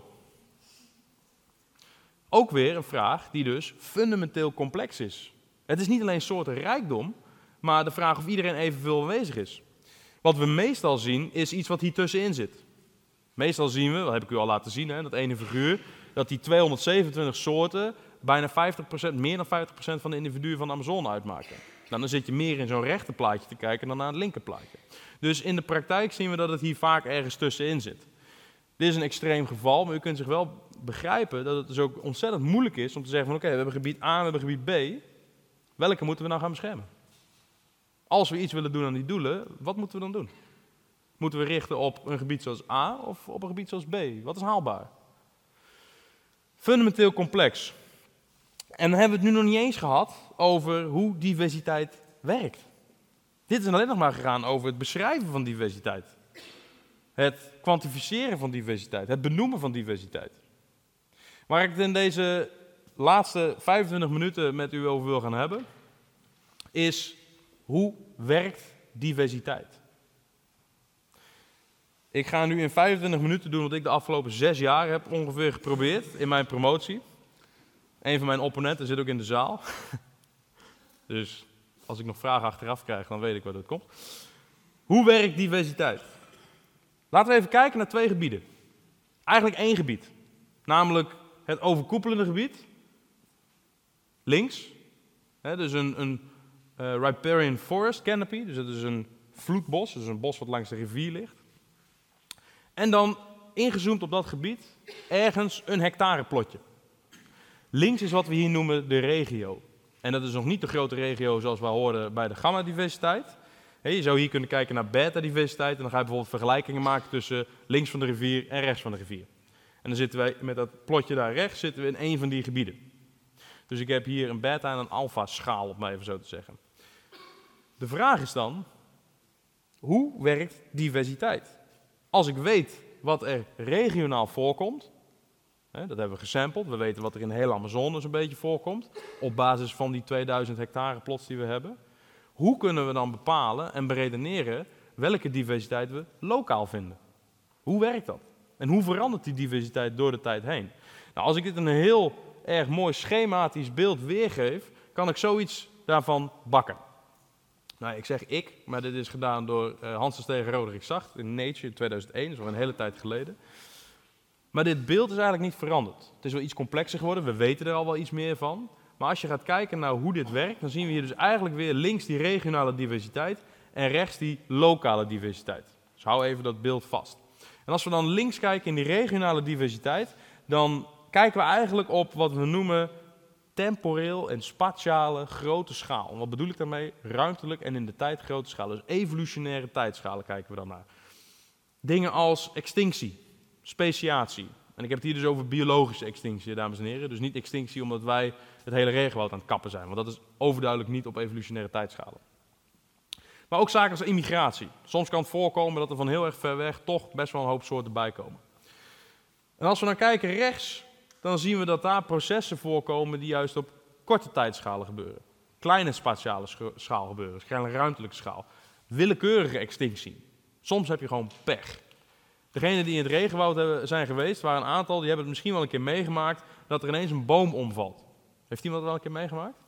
Ook weer een vraag die dus fundamenteel complex is. Het is niet alleen soortenrijkdom, maar de vraag of iedereen evenveel aanwezig is. Wat we meestal zien is iets wat hier tussenin zit. Meestal zien we, dat heb ik u al laten zien, hè, dat ene figuur, dat die 227 soorten bijna 50%, meer dan 50% van de individuen van de Amazone uitmaken. Nou, dan zit je meer in zo'n rechterplaatje te kijken dan naar het linkerplaatje. Dus in de praktijk zien we dat het hier vaak ergens tussenin zit. Dit is een extreem geval, maar u kunt zich wel begrijpen dat het dus ook ontzettend moeilijk is om te zeggen van oké, we hebben gebied A, we hebben gebied B. Welke moeten we nou gaan beschermen? Als we iets willen doen aan die doelen, wat moeten we dan doen? Moeten we richten op een gebied zoals A of op een gebied zoals B? Wat is haalbaar? Fundamenteel complex. En dan hebben we het nu nog niet eens gehad over hoe diversiteit werkt. Dit is alleen nog maar gegaan over het beschrijven van diversiteit. Het kwantificeren van diversiteit, het benoemen van diversiteit. Waar ik het in deze laatste 25 minuten met u over wil gaan hebben, is hoe werkt diversiteit? Ik ga nu in 25 minuten doen wat ik de afgelopen zes jaar heb ongeveer geprobeerd in mijn promotie. Een van mijn opponenten zit ook in de zaal. [LAUGHS] Dus als ik nog vragen achteraf krijg, dan weet ik waar dat komt. Hoe werkt diversiteit? Laten we even kijken naar twee gebieden. Eigenlijk één gebied. Namelijk het overkoepelende gebied. Links. dus een, een uh, riparian forest canopy. Dus dat is een vloedbos. Dus een bos wat langs de rivier ligt. En dan ingezoomd op dat gebied ergens een hectareplotje. Links is wat we hier noemen de regio. En dat is nog niet de grote regio zoals we hoorden bij de gamma-diversiteit. Je zou hier kunnen kijken naar beta-diversiteit en dan ga je bijvoorbeeld vergelijkingen maken tussen links van de rivier en rechts van de rivier. En dan zitten wij met dat plotje daar rechts zitten we in een van die gebieden. Dus ik heb hier een beta- en een alpha-schaal, op mij even zo te zeggen. De vraag is dan, hoe werkt diversiteit? Als ik weet wat er regionaal voorkomt, hè, dat hebben we gesampled, we weten wat er in de hele Amazone zo'n beetje voorkomt, op basis van die 2000 hectare plots die we hebben. Hoe kunnen we dan bepalen en beredeneren welke diversiteit we lokaal vinden? Hoe werkt dat? En hoe verandert die diversiteit door de tijd heen? Nou, als ik dit een heel erg mooi schematisch beeld weergeef, kan ik zoiets daarvan bakken. Nou, ik zeg ik, maar dit is gedaan door uh, Hans tegen Roderick Zacht in Nature in 2001, dat al een hele tijd geleden. Maar dit beeld is eigenlijk niet veranderd. Het is wel iets complexer geworden, we weten er al wel iets meer van. Maar als je gaat kijken naar hoe dit werkt, dan zien we hier dus eigenlijk weer links die regionale diversiteit en rechts die lokale diversiteit. Dus hou even dat beeld vast. En als we dan links kijken in die regionale diversiteit, dan kijken we eigenlijk op wat we noemen temporeel en spatiale grote schaal. Wat bedoel ik daarmee? Ruimtelijk en in de tijd grote schaal. Dus evolutionaire tijdschalen kijken we dan naar. Dingen als extinctie, speciatie. En ik heb het hier dus over biologische extinctie, dames en heren. Dus niet extinctie omdat wij het hele regenwoud aan het kappen zijn. Want dat is overduidelijk niet op evolutionaire tijdschalen. Maar ook zaken als immigratie. Soms kan het voorkomen dat er van heel erg ver weg toch best wel een hoop soorten bij komen. En als we dan kijken rechts, dan zien we dat daar processen voorkomen die juist op korte tijdschalen gebeuren. Kleine spatiale schaal gebeuren, kleine ruimtelijke schaal. Willekeurige extinctie. Soms heb je gewoon pech. Degenen die in het regenwoud zijn geweest, waren een aantal, die hebben het misschien wel een keer meegemaakt, dat er ineens een boom omvalt. Heeft iemand dat wel een keer meegemaakt?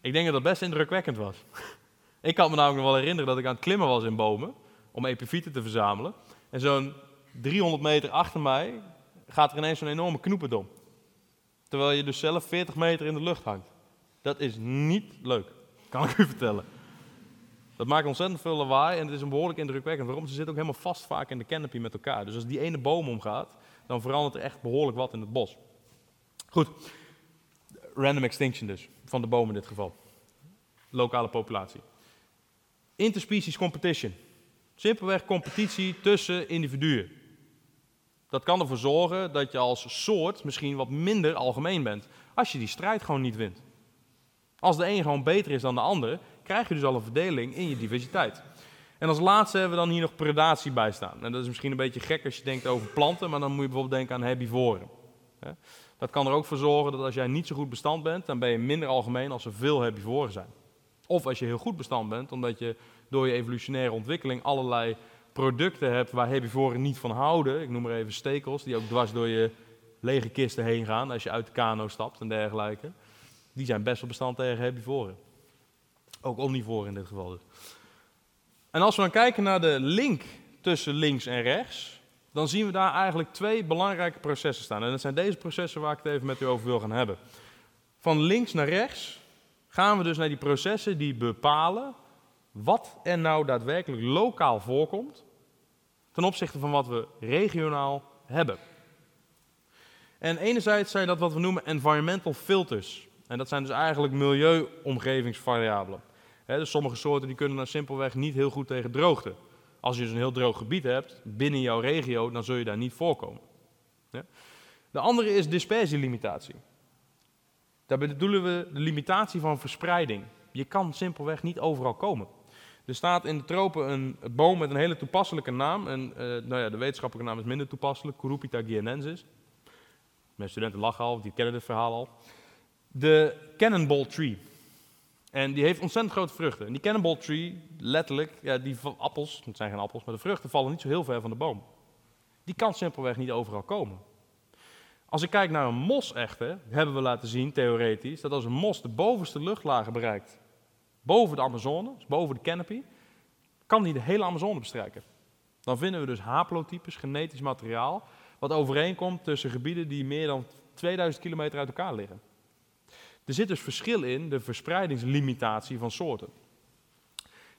Ik denk dat dat best indrukwekkend was. [LAUGHS] Ik kan me namelijk nog wel herinneren dat ik aan het klimmen was in bomen om epifieten te verzamelen. En zo'n 300 meter achter mij gaat er ineens zo'n enorme knoependom. Terwijl je dus zelf 40 meter in de lucht hangt. Dat is niet leuk, kan ik u vertellen. Dat maakt ontzettend veel lawaai en het is een behoorlijk indrukwekkend. Waarom? Ze zitten ook helemaal vast vaak in de canopy met elkaar. Dus als die ene boom omgaat, dan verandert er echt behoorlijk wat in het bos. Goed, random extinction dus, van de bomen in dit geval. Lokale populatie. Interspecies competition. Simpelweg competitie tussen individuen. Dat kan ervoor zorgen dat je als soort misschien wat minder algemeen bent. als je die strijd gewoon niet wint. Als de een gewoon beter is dan de ander, krijg je dus al een verdeling in je diversiteit. En als laatste hebben we dan hier nog predatie bij staan. En dat is misschien een beetje gek als je denkt over planten, maar dan moet je bijvoorbeeld denken aan herbivoren. Dat kan er ook voor zorgen dat als jij niet zo goed bestand bent, dan ben je minder algemeen als er veel herbivoren zijn. Of als je heel goed bestand bent, omdat je door je evolutionaire ontwikkeling allerlei producten hebt waar herbivoren niet van houden. Ik noem maar even stekels, die ook dwars door je lege kisten heen gaan als je uit de kano stapt en dergelijke. Die zijn best wel bestand tegen herbivoren. Ook omnivoren in dit geval dus. En als we dan kijken naar de link tussen links en rechts, dan zien we daar eigenlijk twee belangrijke processen staan. En dat zijn deze processen waar ik het even met u over wil gaan hebben. Van links naar rechts gaan we dus naar die processen die bepalen wat er nou daadwerkelijk lokaal voorkomt ten opzichte van wat we regionaal hebben. En enerzijds zijn dat wat we noemen environmental filters. En dat zijn dus eigenlijk milieu-omgevingsvariabelen. dus sommige soorten die kunnen dan simpelweg niet heel goed tegen droogte. Als je dus een heel droog gebied hebt binnen jouw regio, dan zul je daar niet voorkomen. De andere is dispersielimitatie. Daarbij bedoelen we de limitatie van verspreiding. Je kan simpelweg niet overal komen. Er staat in de tropen een boom met een hele toepasselijke naam. En uh, nou ja, de wetenschappelijke naam is minder toepasselijk, Curupita guianensis. Mijn studenten lachen al, die kennen dit verhaal al. De cannonball tree. En die heeft ontzettend grote vruchten. En die cannonball tree, letterlijk, ja, die appels, het zijn geen appels, maar de vruchten vallen niet zo heel ver van de boom. Die kan simpelweg niet overal komen. Als ik kijk naar een mos echter, hebben we laten zien, theoretisch, dat als een mos de bovenste luchtlagen bereikt, boven de Amazone, dus boven de canopy, kan die de hele Amazone bestrijken. Dan vinden we dus haplotypes, genetisch materiaal, wat overeenkomt tussen gebieden die meer dan 2000 kilometer uit elkaar liggen. Er zit dus verschil in de verspreidingslimitatie van soorten.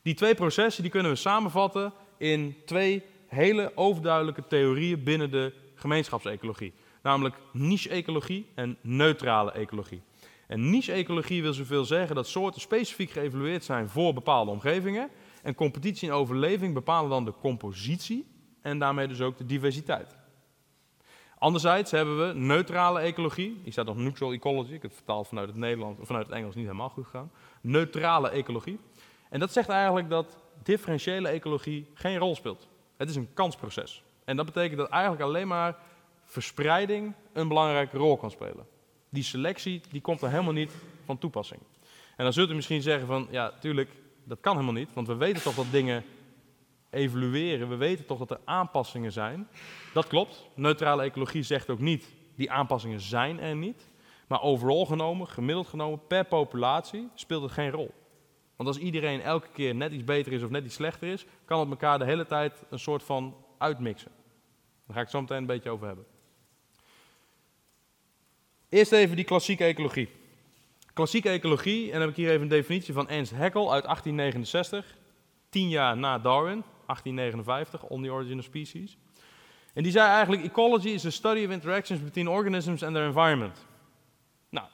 Die twee processen die kunnen we samenvatten in twee hele overduidelijke theorieën binnen de gemeenschapsecologie. Namelijk niche-ecologie en neutrale ecologie. En niche-ecologie wil zoveel zeggen dat soorten specifiek geëvalueerd zijn voor bepaalde omgevingen. En competitie en overleving bepalen dan de compositie en daarmee dus ook de diversiteit. Anderzijds hebben we neutrale ecologie. Hier staat nog neutral ecology. Ik heb het vertaald vanuit het, Nederlands, vanuit het Engels niet helemaal goed gegaan. Neutrale ecologie. En dat zegt eigenlijk dat differentiële ecologie geen rol speelt. Het is een kansproces. En dat betekent dat eigenlijk alleen maar verspreiding een belangrijke rol kan spelen. Die selectie die komt er helemaal niet van toepassing. En dan zult u misschien zeggen van, ja, tuurlijk, dat kan helemaal niet, want we weten toch dat dingen evolueren. We weten toch dat er aanpassingen zijn. Dat klopt. Neutrale ecologie zegt ook niet, die aanpassingen zijn er niet. Maar overal genomen, gemiddeld genomen, per populatie speelt het geen rol. Want als iedereen elke keer net iets beter is of net iets slechter is, kan het elkaar de hele tijd een soort van uitmixen. Daar ga ik zo meteen een beetje over hebben. Eerst even die klassieke ecologie. Klassieke ecologie, en dan heb ik hier even een definitie van Ernst Haeckel uit 1869, tien jaar na Darwin, 1859, On the Origin of Species. En die zei eigenlijk, ecology is a study of interactions between organisms and their environment. Nou,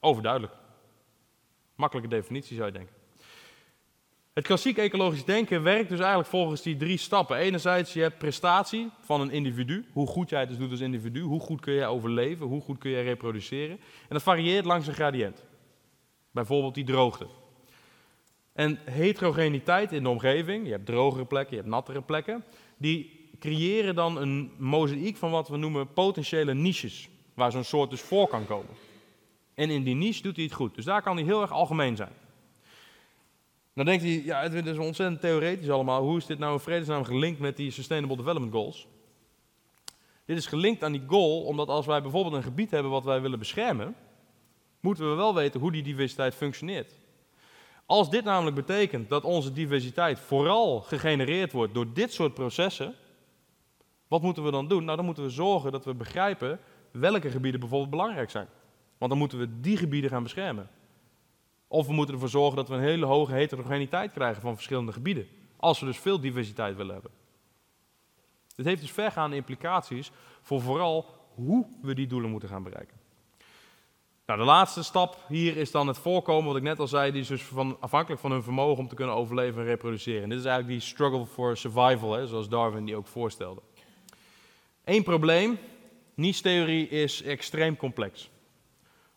overduidelijk. Makkelijke definitie zou je denken. Het klassiek ecologisch denken werkt dus eigenlijk volgens die drie stappen. Enerzijds, je hebt prestatie van een individu. Hoe goed jij het dus doet als individu. Hoe goed kun jij overleven. Hoe goed kun jij reproduceren. En dat varieert langs een gradient. Bijvoorbeeld die droogte. En heterogeniteit in de omgeving. Je hebt drogere plekken, je hebt nattere plekken. Die creëren dan een mozaïek van wat we noemen potentiële niches. Waar zo'n soort dus voor kan komen. En in die niche doet hij het goed. Dus daar kan hij heel erg algemeen zijn. Dan denkt hij, ja, het is ontzettend theoretisch allemaal. Hoe is dit nou in vredesnaam gelinkt met die Sustainable Development Goals? Dit is gelinkt aan die goal, omdat als wij bijvoorbeeld een gebied hebben wat wij willen beschermen, moeten we wel weten hoe die diversiteit functioneert. Als dit namelijk betekent dat onze diversiteit vooral gegenereerd wordt door dit soort processen, wat moeten we dan doen? Nou, dan moeten we zorgen dat we begrijpen welke gebieden bijvoorbeeld belangrijk zijn. Want dan moeten we die gebieden gaan beschermen. Of we moeten ervoor zorgen dat we een hele hoge heterogeniteit krijgen van verschillende gebieden. Als we dus veel diversiteit willen hebben. Dit heeft dus vergaande implicaties voor vooral hoe we die doelen moeten gaan bereiken. Nou, de laatste stap hier is dan het voorkomen, wat ik net al zei, die is dus van, afhankelijk van hun vermogen om te kunnen overleven en reproduceren. En dit is eigenlijk die struggle for survival, hè, zoals Darwin die ook voorstelde. Eén probleem, niche-theorie is extreem complex.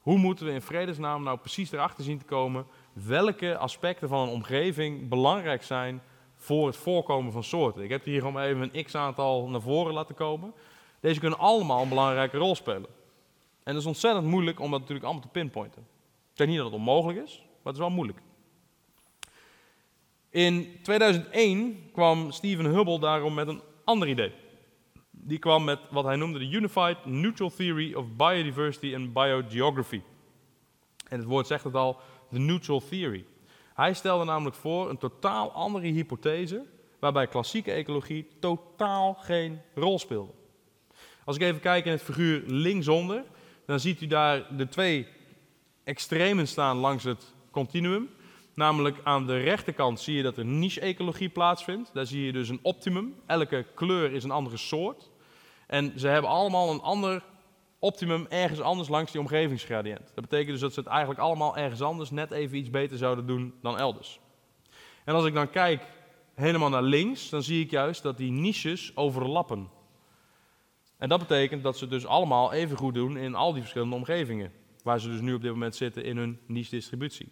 Hoe moeten we in vredesnaam nou precies erachter zien te komen welke aspecten van een omgeving belangrijk zijn voor het voorkomen van soorten? Ik heb hier gewoon even een x-aantal naar voren laten komen. Deze kunnen allemaal een belangrijke rol spelen. En het is ontzettend moeilijk om dat natuurlijk allemaal te pinpointen. Ik zeg niet dat het onmogelijk is, maar het is wel moeilijk. In 2001 kwam Stephen Hubble daarom met een ander idee. Die kwam met wat hij noemde de Unified Neutral Theory of Biodiversity and Biogeography. En het woord zegt het al, de Neutral Theory. Hij stelde namelijk voor een totaal andere hypothese, waarbij klassieke ecologie totaal geen rol speelde. Als ik even kijk in het figuur linksonder, dan ziet u daar de twee extremen staan langs het continuum. Namelijk aan de rechterkant zie je dat er niche-ecologie plaatsvindt. Daar zie je dus een optimum. Elke kleur is een andere soort. En ze hebben allemaal een ander optimum ergens anders langs die omgevingsgradient. Dat betekent dus dat ze het eigenlijk allemaal ergens anders net even iets beter zouden doen dan elders. En als ik dan kijk helemaal naar links, dan zie ik juist dat die niches overlappen. En dat betekent dat ze dus allemaal even goed doen in al die verschillende omgevingen. Waar ze dus nu op dit moment zitten in hun niche-distributie.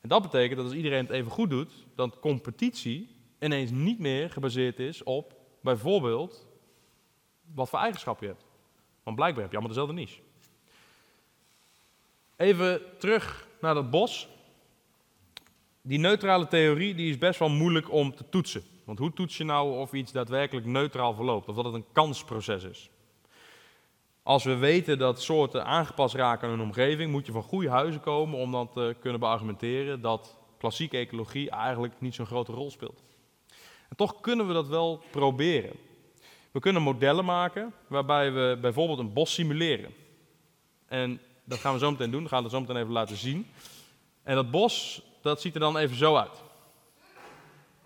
En dat betekent dat als iedereen het even goed doet, dat competitie ineens niet meer gebaseerd is op bijvoorbeeld wat voor eigenschappen je hebt. Want blijkbaar heb je allemaal dezelfde niche. Even terug naar dat bos. Die neutrale theorie die is best wel moeilijk om te toetsen. Want hoe toets je nou of iets daadwerkelijk neutraal verloopt? Of dat het een kansproces is? Als we weten dat soorten aangepast raken aan hun omgeving, moet je van goede huizen komen om dan te kunnen beargumenteren dat klassieke ecologie eigenlijk niet zo'n grote rol speelt. En toch kunnen we dat wel proberen. We kunnen modellen maken waarbij we bijvoorbeeld een bos simuleren. En dat gaan we zo meteen doen, dat gaan we het zo meteen even laten zien. En dat bos, dat ziet er dan even zo uit.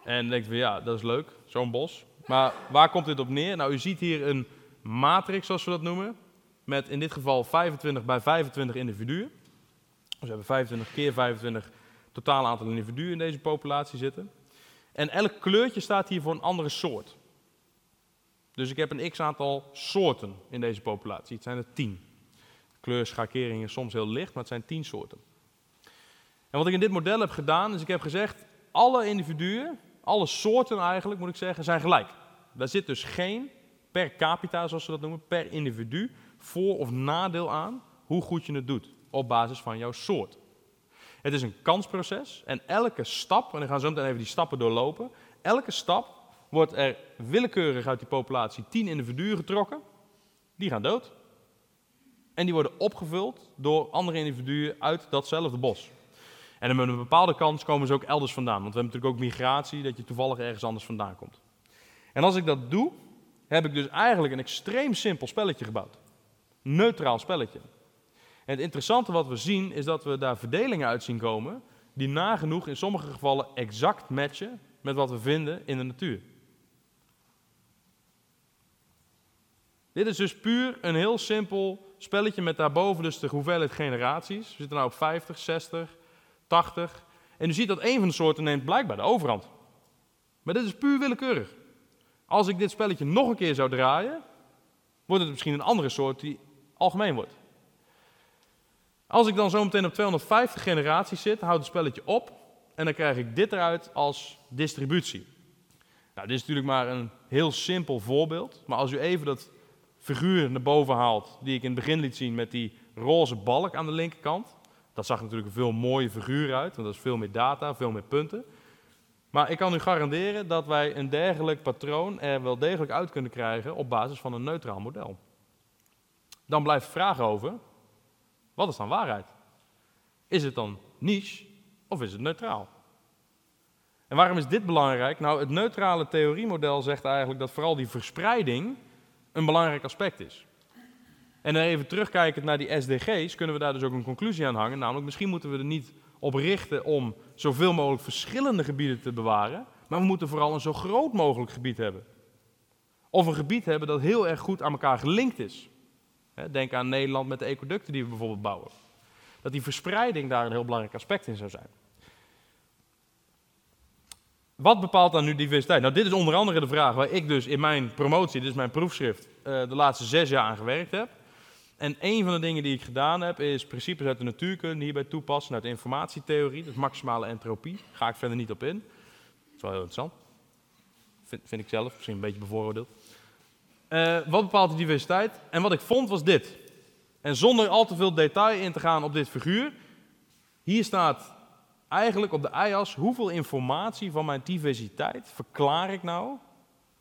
En dan denkt we, ja, dat is leuk, zo'n bos. Maar waar komt dit op neer? Nou, u ziet hier een matrix, zoals we dat noemen. Met in dit geval 25 bij 25 individuen. Dus we hebben 25 keer 25 totaal aantal individuen in deze populatie zitten. En elk kleurtje staat hier voor een andere soort. Dus ik heb een x aantal soorten in deze populatie. Het zijn er 10. De kleurschakering is soms heel licht, maar het zijn 10 soorten. En wat ik in dit model heb gedaan, is ik heb gezegd, alle individuen, alle soorten eigenlijk moet ik zeggen, zijn gelijk. Daar zit dus geen per capita, zoals ze dat noemen, per individu, voor- of nadeel aan hoe goed je het doet op basis van jouw soort. Het is een kansproces en elke stap, en we gaan zo meteen even die stappen doorlopen, elke stap wordt er willekeurig uit die populatie 10 individuen getrokken, die gaan dood. En die worden opgevuld door andere individuen uit datzelfde bos. En met een bepaalde kans komen ze ook elders vandaan. Want we hebben natuurlijk ook migratie, dat je toevallig ergens anders vandaan komt. En als ik dat doe, heb ik dus eigenlijk een extreem simpel spelletje gebouwd. Neutraal spelletje. En het interessante wat we zien is dat we daar verdelingen uit zien komen die nagenoeg in sommige gevallen exact matchen met wat we vinden in de natuur. Dit is dus puur een heel simpel spelletje met daarboven dus de hoeveelheid generaties. We zitten nou op 50, 60, 80. En u ziet dat een van de soorten neemt blijkbaar de overhand. Maar dit is puur willekeurig. Als ik dit spelletje nog een keer zou draaien, wordt het misschien een andere soort die algemeen wordt. Als ik dan zo meteen op 250 generaties zit, houdt het spelletje op en dan krijg ik dit eruit als distributie. Nou, dit is natuurlijk maar een heel simpel voorbeeld, maar als u even dat figuur naar boven haalt, die ik in het begin liet zien met die roze balk aan de linkerkant, dat zag natuurlijk een veel mooie figuur uit, want dat is veel meer data, veel meer punten. Maar ik kan u garanderen dat wij een dergelijk patroon er wel degelijk uit kunnen krijgen op basis van een neutraal model. Dan blijft de vraag over, wat is dan waarheid? Is het dan niche of is het neutraal? En waarom is dit belangrijk? Nou, het neutrale theoriemodel zegt eigenlijk dat vooral die verspreiding een belangrijk aspect is. En dan even terugkijkend naar die SDG's, kunnen we daar dus ook een conclusie aan hangen. Namelijk, misschien moeten we er niet op richten om zoveel mogelijk verschillende gebieden te bewaren, maar we moeten vooral een zo groot mogelijk gebied hebben. Of een gebied hebben dat heel erg goed aan elkaar gelinkt is. Denk aan Nederland met de ecoducten die we bijvoorbeeld bouwen. Dat die verspreiding daar een heel belangrijk aspect in zou zijn. Wat bepaalt dan nu diversiteit? Nou, dit is onder andere de vraag waar ik dus in mijn promotie, dit is mijn proefschrift, eh, de laatste zes jaar aan gewerkt heb. En een van de dingen die ik gedaan heb, is principes uit de natuurkunde hierbij toepassen, uit de informatietheorie, dus maximale entropie. Ga ik verder niet op in. Dat is wel heel interessant. Vind, vind ik zelf, misschien een beetje bevooroordeeld. Uh, wat bepaalt de diversiteit? En wat ik vond was dit. En zonder al te veel detail in te gaan op dit figuur. Hier staat eigenlijk op de y-as hoeveel informatie van mijn diversiteit verklaar ik nou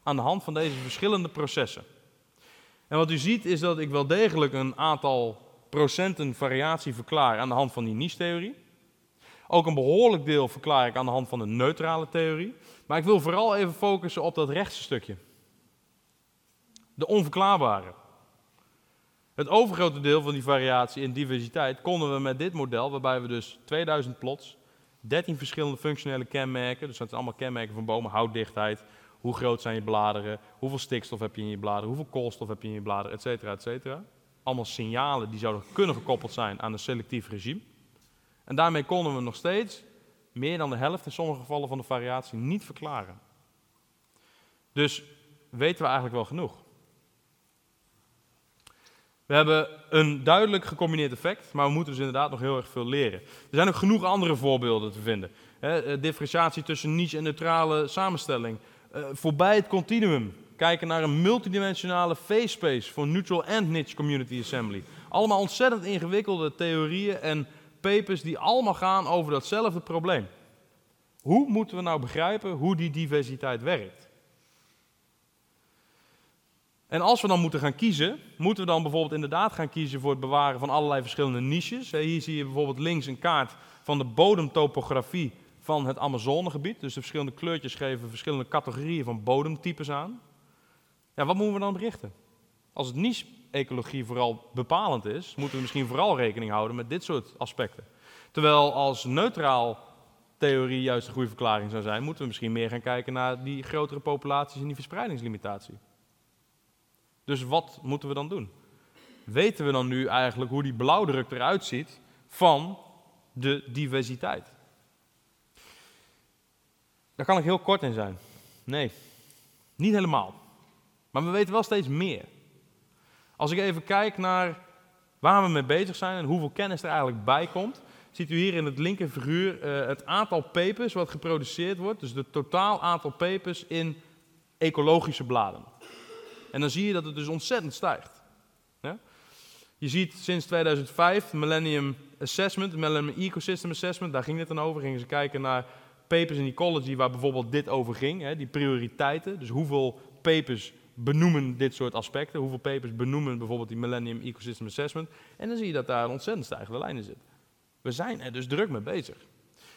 aan de hand van deze verschillende processen. En wat u ziet is dat ik wel degelijk een aantal procenten variatie verklaar aan de hand van die niche-theorie. Ook een behoorlijk deel verklaar ik aan de hand van de neutrale theorie. Maar ik wil vooral even focussen op dat rechtse stukje. De onverklaarbare. Het overgrote deel van die variatie in diversiteit konden we met dit model, waarbij we dus 2000 plots, 13 verschillende functionele kenmerken, dus dat zijn allemaal kenmerken van bomen, houtdichtheid, hoe groot zijn je bladeren, hoeveel stikstof heb je in je bladeren, hoeveel koolstof heb je in je bladeren, et cetera, et cetera. Allemaal signalen die zouden kunnen gekoppeld zijn aan een selectief regime. En daarmee konden we nog steeds meer dan de helft in sommige gevallen van de variatie niet verklaren. Dus weten we eigenlijk wel genoeg. We hebben een duidelijk gecombineerd effect, maar we moeten dus inderdaad nog heel erg veel leren. Er zijn ook genoeg andere voorbeelden te vinden. He, differentiatie tussen niche en neutrale samenstelling. Uh, voorbij het continuum. Kijken naar een multidimensionale phase space voor neutral and niche community assembly. Allemaal ontzettend ingewikkelde theorieën en papers die allemaal gaan over datzelfde probleem. Hoe moeten we nou begrijpen hoe die diversiteit werkt? En als we dan moeten gaan kiezen, moeten we dan bijvoorbeeld inderdaad gaan kiezen voor het bewaren van allerlei verschillende niches. Hier zie je bijvoorbeeld links een kaart van de bodemtopografie van het Amazonegebied. Dus de verschillende kleurtjes geven verschillende categorieën van bodemtypes aan. Ja, wat moeten we dan berichten? Als het niche-ecologie vooral bepalend is, moeten we misschien vooral rekening houden met dit soort aspecten. Terwijl als neutraal theorie juist de goede verklaring zou zijn, moeten we misschien meer gaan kijken naar die grotere populaties en die verspreidingslimitatie. Dus wat moeten we dan doen? Weten we dan nu eigenlijk hoe die blauwdruk eruit ziet van de diversiteit? Daar kan ik heel kort in zijn. Nee, niet helemaal. Maar we weten wel steeds meer. Als ik even kijk naar waar we mee bezig zijn en hoeveel kennis er eigenlijk bij komt, ziet u hier in het linker figuur uh, het aantal papers wat geproduceerd wordt, dus het totaal aantal papers in ecologische bladen. En dan zie je dat het dus ontzettend stijgt. Ja? Je ziet sinds 2005 Millennium Assessment, Millennium Ecosystem Assessment, daar ging het dan over. Gingen ze kijken naar papers in ecology waar bijvoorbeeld dit over ging, hè, die prioriteiten. Dus hoeveel papers benoemen dit soort aspecten, hoeveel papers benoemen bijvoorbeeld die Millennium Ecosystem Assessment. En dan zie je dat daar ontzettend stijgende lijn in. We zijn er dus druk mee bezig.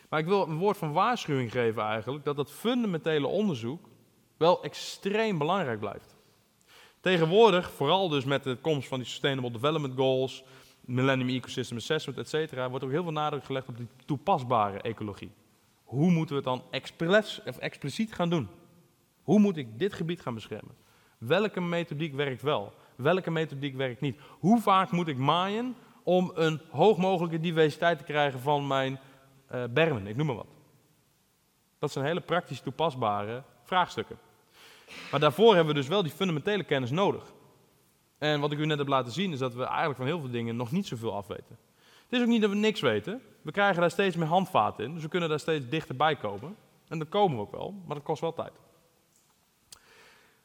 Maar ik wil een woord van waarschuwing geven eigenlijk, dat dat fundamentele onderzoek wel extreem belangrijk blijft. Tegenwoordig, vooral dus met de komst van die Sustainable Development Goals, Millennium Ecosystem Assessment, et cetera, wordt ook heel veel nadruk gelegd op die toepasbare ecologie. Hoe moeten we het dan expliciet gaan doen? Hoe moet ik dit gebied gaan beschermen? Welke methodiek werkt wel? Welke methodiek werkt niet? Hoe vaak moet ik maaien om een hoog mogelijke diversiteit te krijgen van mijn uh, bermen? Ik noem maar wat. Dat zijn hele praktisch toepasbare vraagstukken. Maar daarvoor hebben we dus wel die fundamentele kennis nodig. En wat ik u net heb laten zien is dat we eigenlijk van heel veel dingen nog niet zoveel afweten. Het is ook niet dat we niks weten. We krijgen daar steeds meer handvaten in, dus we kunnen daar steeds dichterbij komen. En dat komen we ook wel, maar dat kost wel tijd.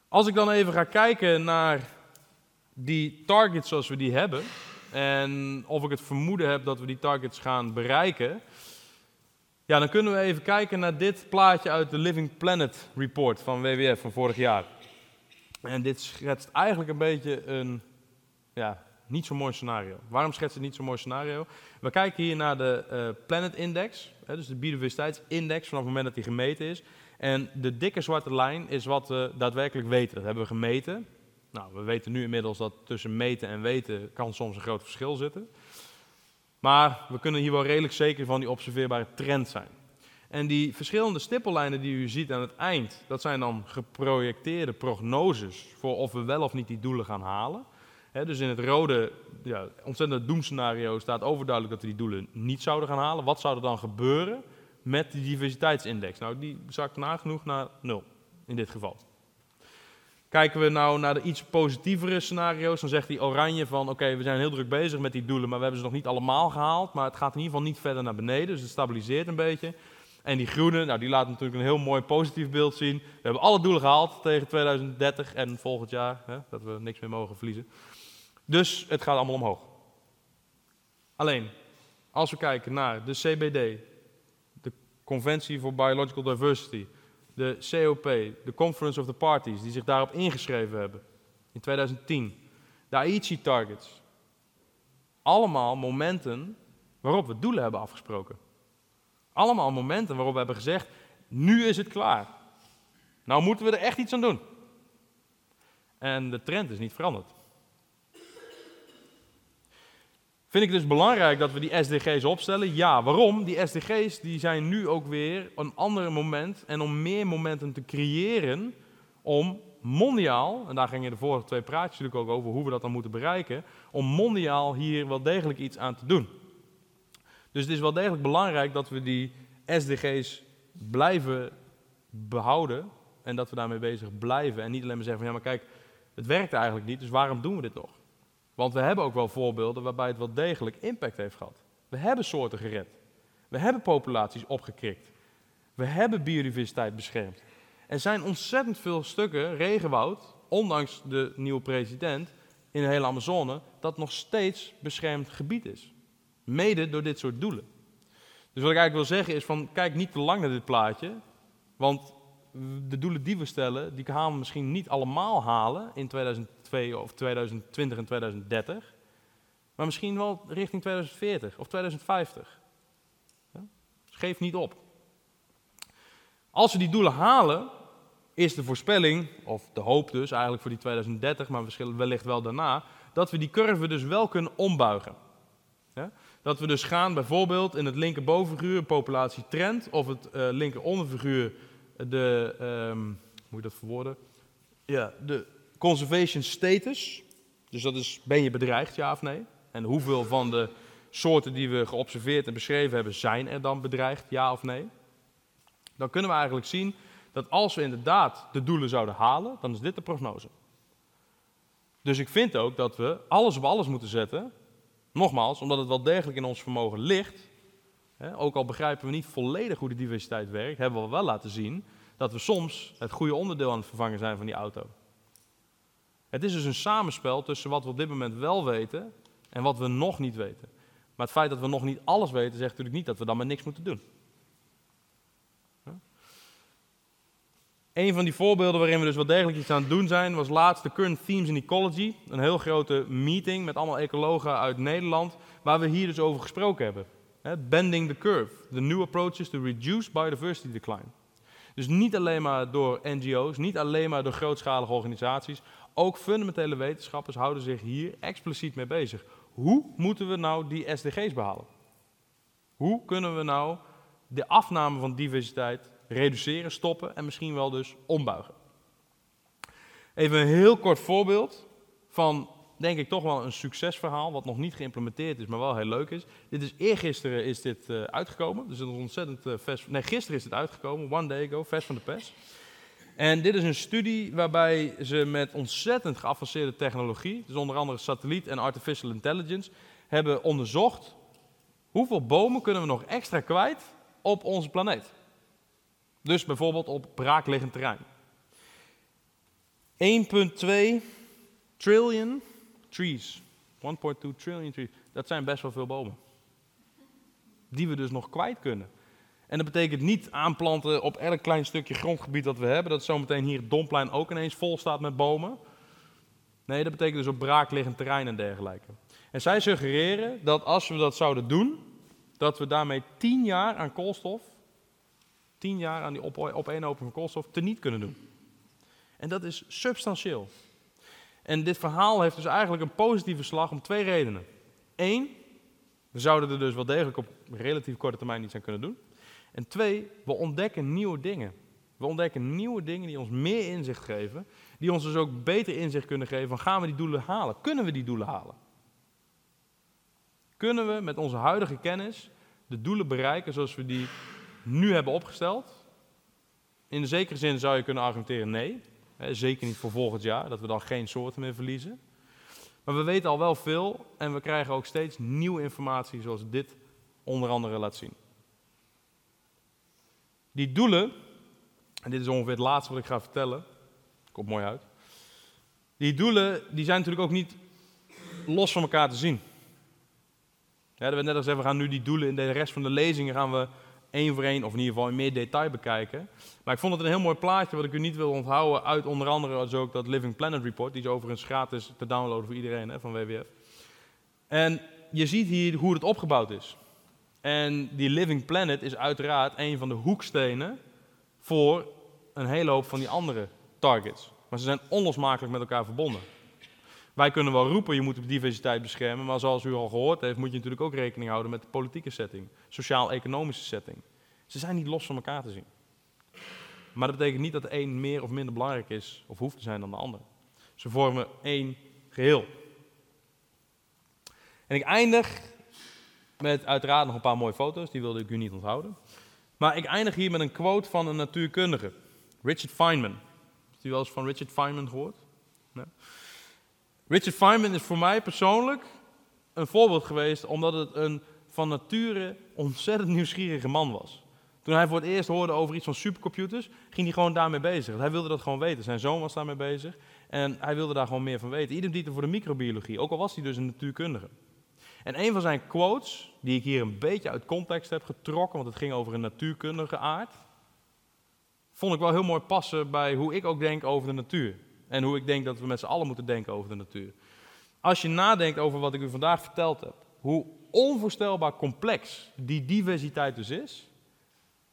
Als ik dan even ga kijken naar die targets zoals we die hebben, en of ik het vermoeden heb dat we die targets gaan bereiken, ja, dan kunnen we even kijken naar dit plaatje uit de Living Planet Report van WWF van vorig jaar. En dit schetst eigenlijk een beetje een ja, niet zo mooi scenario. Waarom schetst het niet zo'n mooi scenario? We kijken hier naar de uh, Planet Index, hè, dus de biodiversiteitsindex vanaf het moment dat die gemeten is. En de dikke zwarte lijn is wat we daadwerkelijk weten. Dat hebben we gemeten. Nou, we weten nu inmiddels dat tussen meten en weten kan soms een groot verschil zitten. Maar we kunnen hier wel redelijk zeker van die observeerbare trend zijn. En die verschillende stippellijnen die u ziet aan het eind, dat zijn dan geprojecteerde prognoses voor of we wel of niet die doelen gaan halen. dus in het rode, ja, ontzettend doemscenario staat overduidelijk dat we die doelen niet zouden gaan halen. Wat zou er dan gebeuren met die diversiteitsindex? Nou, die zakt nagenoeg naar nul in dit geval. Kijken we nou naar de iets positievere scenario's, dan zegt die oranje van oké, we zijn heel druk bezig met die doelen, maar we hebben ze nog niet allemaal gehaald. Maar het gaat in ieder geval niet verder naar beneden, dus het stabiliseert een beetje. En die groene, nou die laat natuurlijk een heel mooi positief beeld zien. We hebben alle doelen gehaald tegen 2030 en volgend jaar, hè, dat we niks meer mogen verliezen. Dus het gaat allemaal omhoog. Alleen, als we kijken naar de CBD, de Conventie voor Biological Diversity, de COP, de Conference of the Parties, die zich daarop ingeschreven hebben in 2010, de Aichi Targets. Allemaal momenten waarop we doelen hebben afgesproken. Allemaal momenten waarop we hebben gezegd, nu is het klaar. Nou moeten we er echt iets aan doen. En de trend is niet veranderd. Vind ik dus belangrijk dat we die SDG's opstellen? Ja, waarom? Die SDG's die zijn nu ook weer een ander moment en om meer momenten te creëren om mondiaal, en daar gingen de vorige twee praatjes natuurlijk ook over hoe we dat dan moeten bereiken, om mondiaal hier wel degelijk iets aan te doen. Dus het is wel degelijk belangrijk dat we die SDG's blijven behouden en dat we daarmee bezig blijven en niet alleen maar zeggen van ja maar kijk, het werkt eigenlijk niet, dus waarom doen we dit nog? Want we hebben ook wel voorbeelden waarbij het wel degelijk impact heeft gehad. We hebben soorten gered. We hebben populaties opgekrikt. We hebben biodiversiteit beschermd. Er zijn ontzettend veel stukken regenwoud, ondanks de nieuwe president, in de hele Amazone, dat nog steeds beschermd gebied is. Mede door dit soort doelen. Dus wat ik eigenlijk wil zeggen is van, kijk niet te lang naar dit plaatje, want de doelen die we stellen, die gaan we misschien niet allemaal halen in 2002 of 2020 en 2030, maar misschien wel richting 2040 of 2050. Ja? Dus geef niet op. Als we die doelen halen, is de voorspelling, of de hoop dus eigenlijk voor die 2030, maar wellicht wel daarna, dat we die curve dus wel kunnen ombuigen. Ja? Dat we dus gaan bijvoorbeeld in het linkerbovengruur populatie trend of het uh, linkeronderfiguur de, um, hoe moet je dat verwoorden? Ja, de conservation status. Dus dat is, ben je bedreigd, ja of nee? En hoeveel van de soorten die we geobserveerd en beschreven hebben, zijn er dan bedreigd, ja of nee? Dan kunnen we eigenlijk zien dat als we inderdaad de doelen zouden halen, dan is dit de prognose. Dus ik vind ook dat we alles op alles moeten zetten. Nogmaals, omdat het wel degelijk in ons vermogen ligt ook al begrijpen we niet volledig hoe de diversiteit werkt, hebben we wel laten zien dat we soms het goede onderdeel aan het vervangen zijn van die auto. Het is dus een samenspel tussen wat we op dit moment wel weten en wat we nog niet weten. Maar het feit dat we nog niet alles weten, zegt natuurlijk niet dat we dan maar niks moeten doen. Een van die voorbeelden waarin we dus wel degelijk iets aan het doen zijn, was laatst de Current Themes in Ecology. Een heel grote meeting met allemaal ecologen uit Nederland, waar we hier dus over gesproken hebben. Bending the curve, the new approaches to reduce biodiversity decline. Dus niet alleen maar door NGO's, niet alleen maar door grootschalige organisaties, ook fundamentele wetenschappers houden zich hier expliciet mee bezig. Hoe moeten we nou die SDG's behalen? Hoe kunnen we nou de afname van diversiteit reduceren, stoppen en misschien wel dus ombuigen? Even een heel kort voorbeeld van denk ik toch wel een succesverhaal, wat nog niet geïmplementeerd is, maar wel heel leuk is. Dit is eergisteren is dit uh, uitgekomen, dus is ontzettend vers. Nee, gisteren is het uitgekomen, one day ago, vers van de pers. En dit is een studie waarbij ze met ontzettend geavanceerde technologie, dus onder andere satelliet en artificial intelligence, hebben onderzocht hoeveel bomen kunnen we nog extra kwijt op onze planeet. Dus bijvoorbeeld op braakliggend terrein. 1,2 trillion trees. 1.2 trillion trees. Dat zijn best wel veel bomen. Die we dus nog kwijt kunnen. En dat betekent niet aanplanten op elk klein stukje grondgebied dat we hebben. Dat zometeen hier het Domplein ook ineens vol staat met bomen. Nee, dat betekent dus op braakliggend terrein en dergelijke. En zij suggereren dat als we dat zouden doen, dat we daarmee 10 jaar aan koolstof, 10 jaar aan die opeenhoping van koolstof, teniet kunnen doen. En dat is substantieel. En dit verhaal heeft dus eigenlijk een positieve slag om twee redenen. Eén, we zouden er dus wel degelijk op relatief korte termijn iets aan kunnen doen. En twee, we ontdekken nieuwe dingen. We ontdekken nieuwe dingen die ons meer inzicht geven, die ons dus ook beter inzicht kunnen geven van gaan we die doelen halen? Kunnen we die doelen halen? Kunnen we met onze huidige kennis de doelen bereiken zoals we die nu hebben opgesteld? In de zekere zin zou je kunnen argumenteren nee. zeker niet voor volgend jaar, dat we dan geen soorten meer verliezen. Maar we weten al wel veel en we krijgen ook steeds nieuwe informatie zoals dit onder andere laat zien. Die doelen, en dit is ongeveer het laatste wat ik ga vertellen, komt mooi uit. Die doelen die zijn natuurlijk ook niet los van elkaar te zien. Ja, er werd net al gezegd, we gaan nu die doelen in de rest van de lezingen gaan we één voor één, of in ieder geval in meer detail bekijken. Maar ik vond het een heel mooi plaatje wat ik u niet wil onthouden uit onder andere dus ook dat Living Planet Report. Die is overigens gratis te downloaden voor iedereen hè, van WWF. En je ziet hier hoe het opgebouwd is. En die Living Planet is uiteraard een van de hoekstenen voor een hele hoop van die andere targets. Maar ze zijn onlosmakelijk met elkaar verbonden. Wij kunnen wel roepen, je moet de diversiteit beschermen, maar zoals u al gehoord heeft, moet je natuurlijk ook rekening houden met de politieke setting, sociaal-economische setting. Ze zijn niet los van elkaar te zien. Maar dat betekent niet dat de een meer of minder belangrijk is of hoeft te zijn dan de ander. Ze vormen één geheel. En ik eindig met uiteraard nog een paar mooie foto's, die wilde ik u niet onthouden. Maar ik eindig hier met een quote van een natuurkundige, Richard Feynman. Heeft u wel eens van Richard Feynman gehoord? Nee? Richard Feynman is voor mij persoonlijk een voorbeeld geweest, omdat het een van nature ontzettend nieuwsgierige man was. Toen hij voor het eerst hoorde over iets van supercomputers, ging hij gewoon daarmee bezig. Hij wilde dat gewoon weten. Zijn zoon was daarmee bezig en hij wilde daar gewoon meer van weten. Idem dito voor de microbiologie, ook al was hij dus een natuurkundige. En een van zijn quotes, die ik hier een beetje uit context heb getrokken, want het ging over een natuurkundige aard, vond ik wel heel mooi passen bij hoe ik ook denk over de natuur. En hoe ik denk dat we met z'n allen moeten denken over de natuur. Als je nadenkt over wat ik u vandaag verteld heb, hoe onvoorstelbaar complex die diversiteit dus is,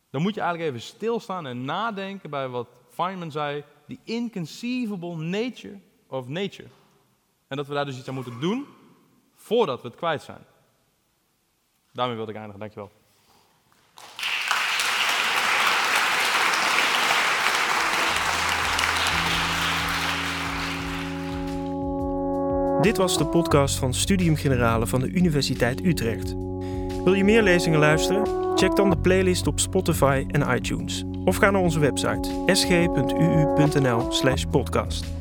dan moet je eigenlijk even stilstaan en nadenken bij wat Feynman zei, the inconceivable nature of nature. En dat we daar dus iets aan moeten doen voordat we het kwijt zijn. Daarmee wilde ik eindigen, dankjewel. Dit was de podcast van Studium Generale van de Universiteit Utrecht. Wil je meer lezingen luisteren? Check dan de playlist op Spotify en iTunes. Of ga naar onze website sg.uu.nl/podcast.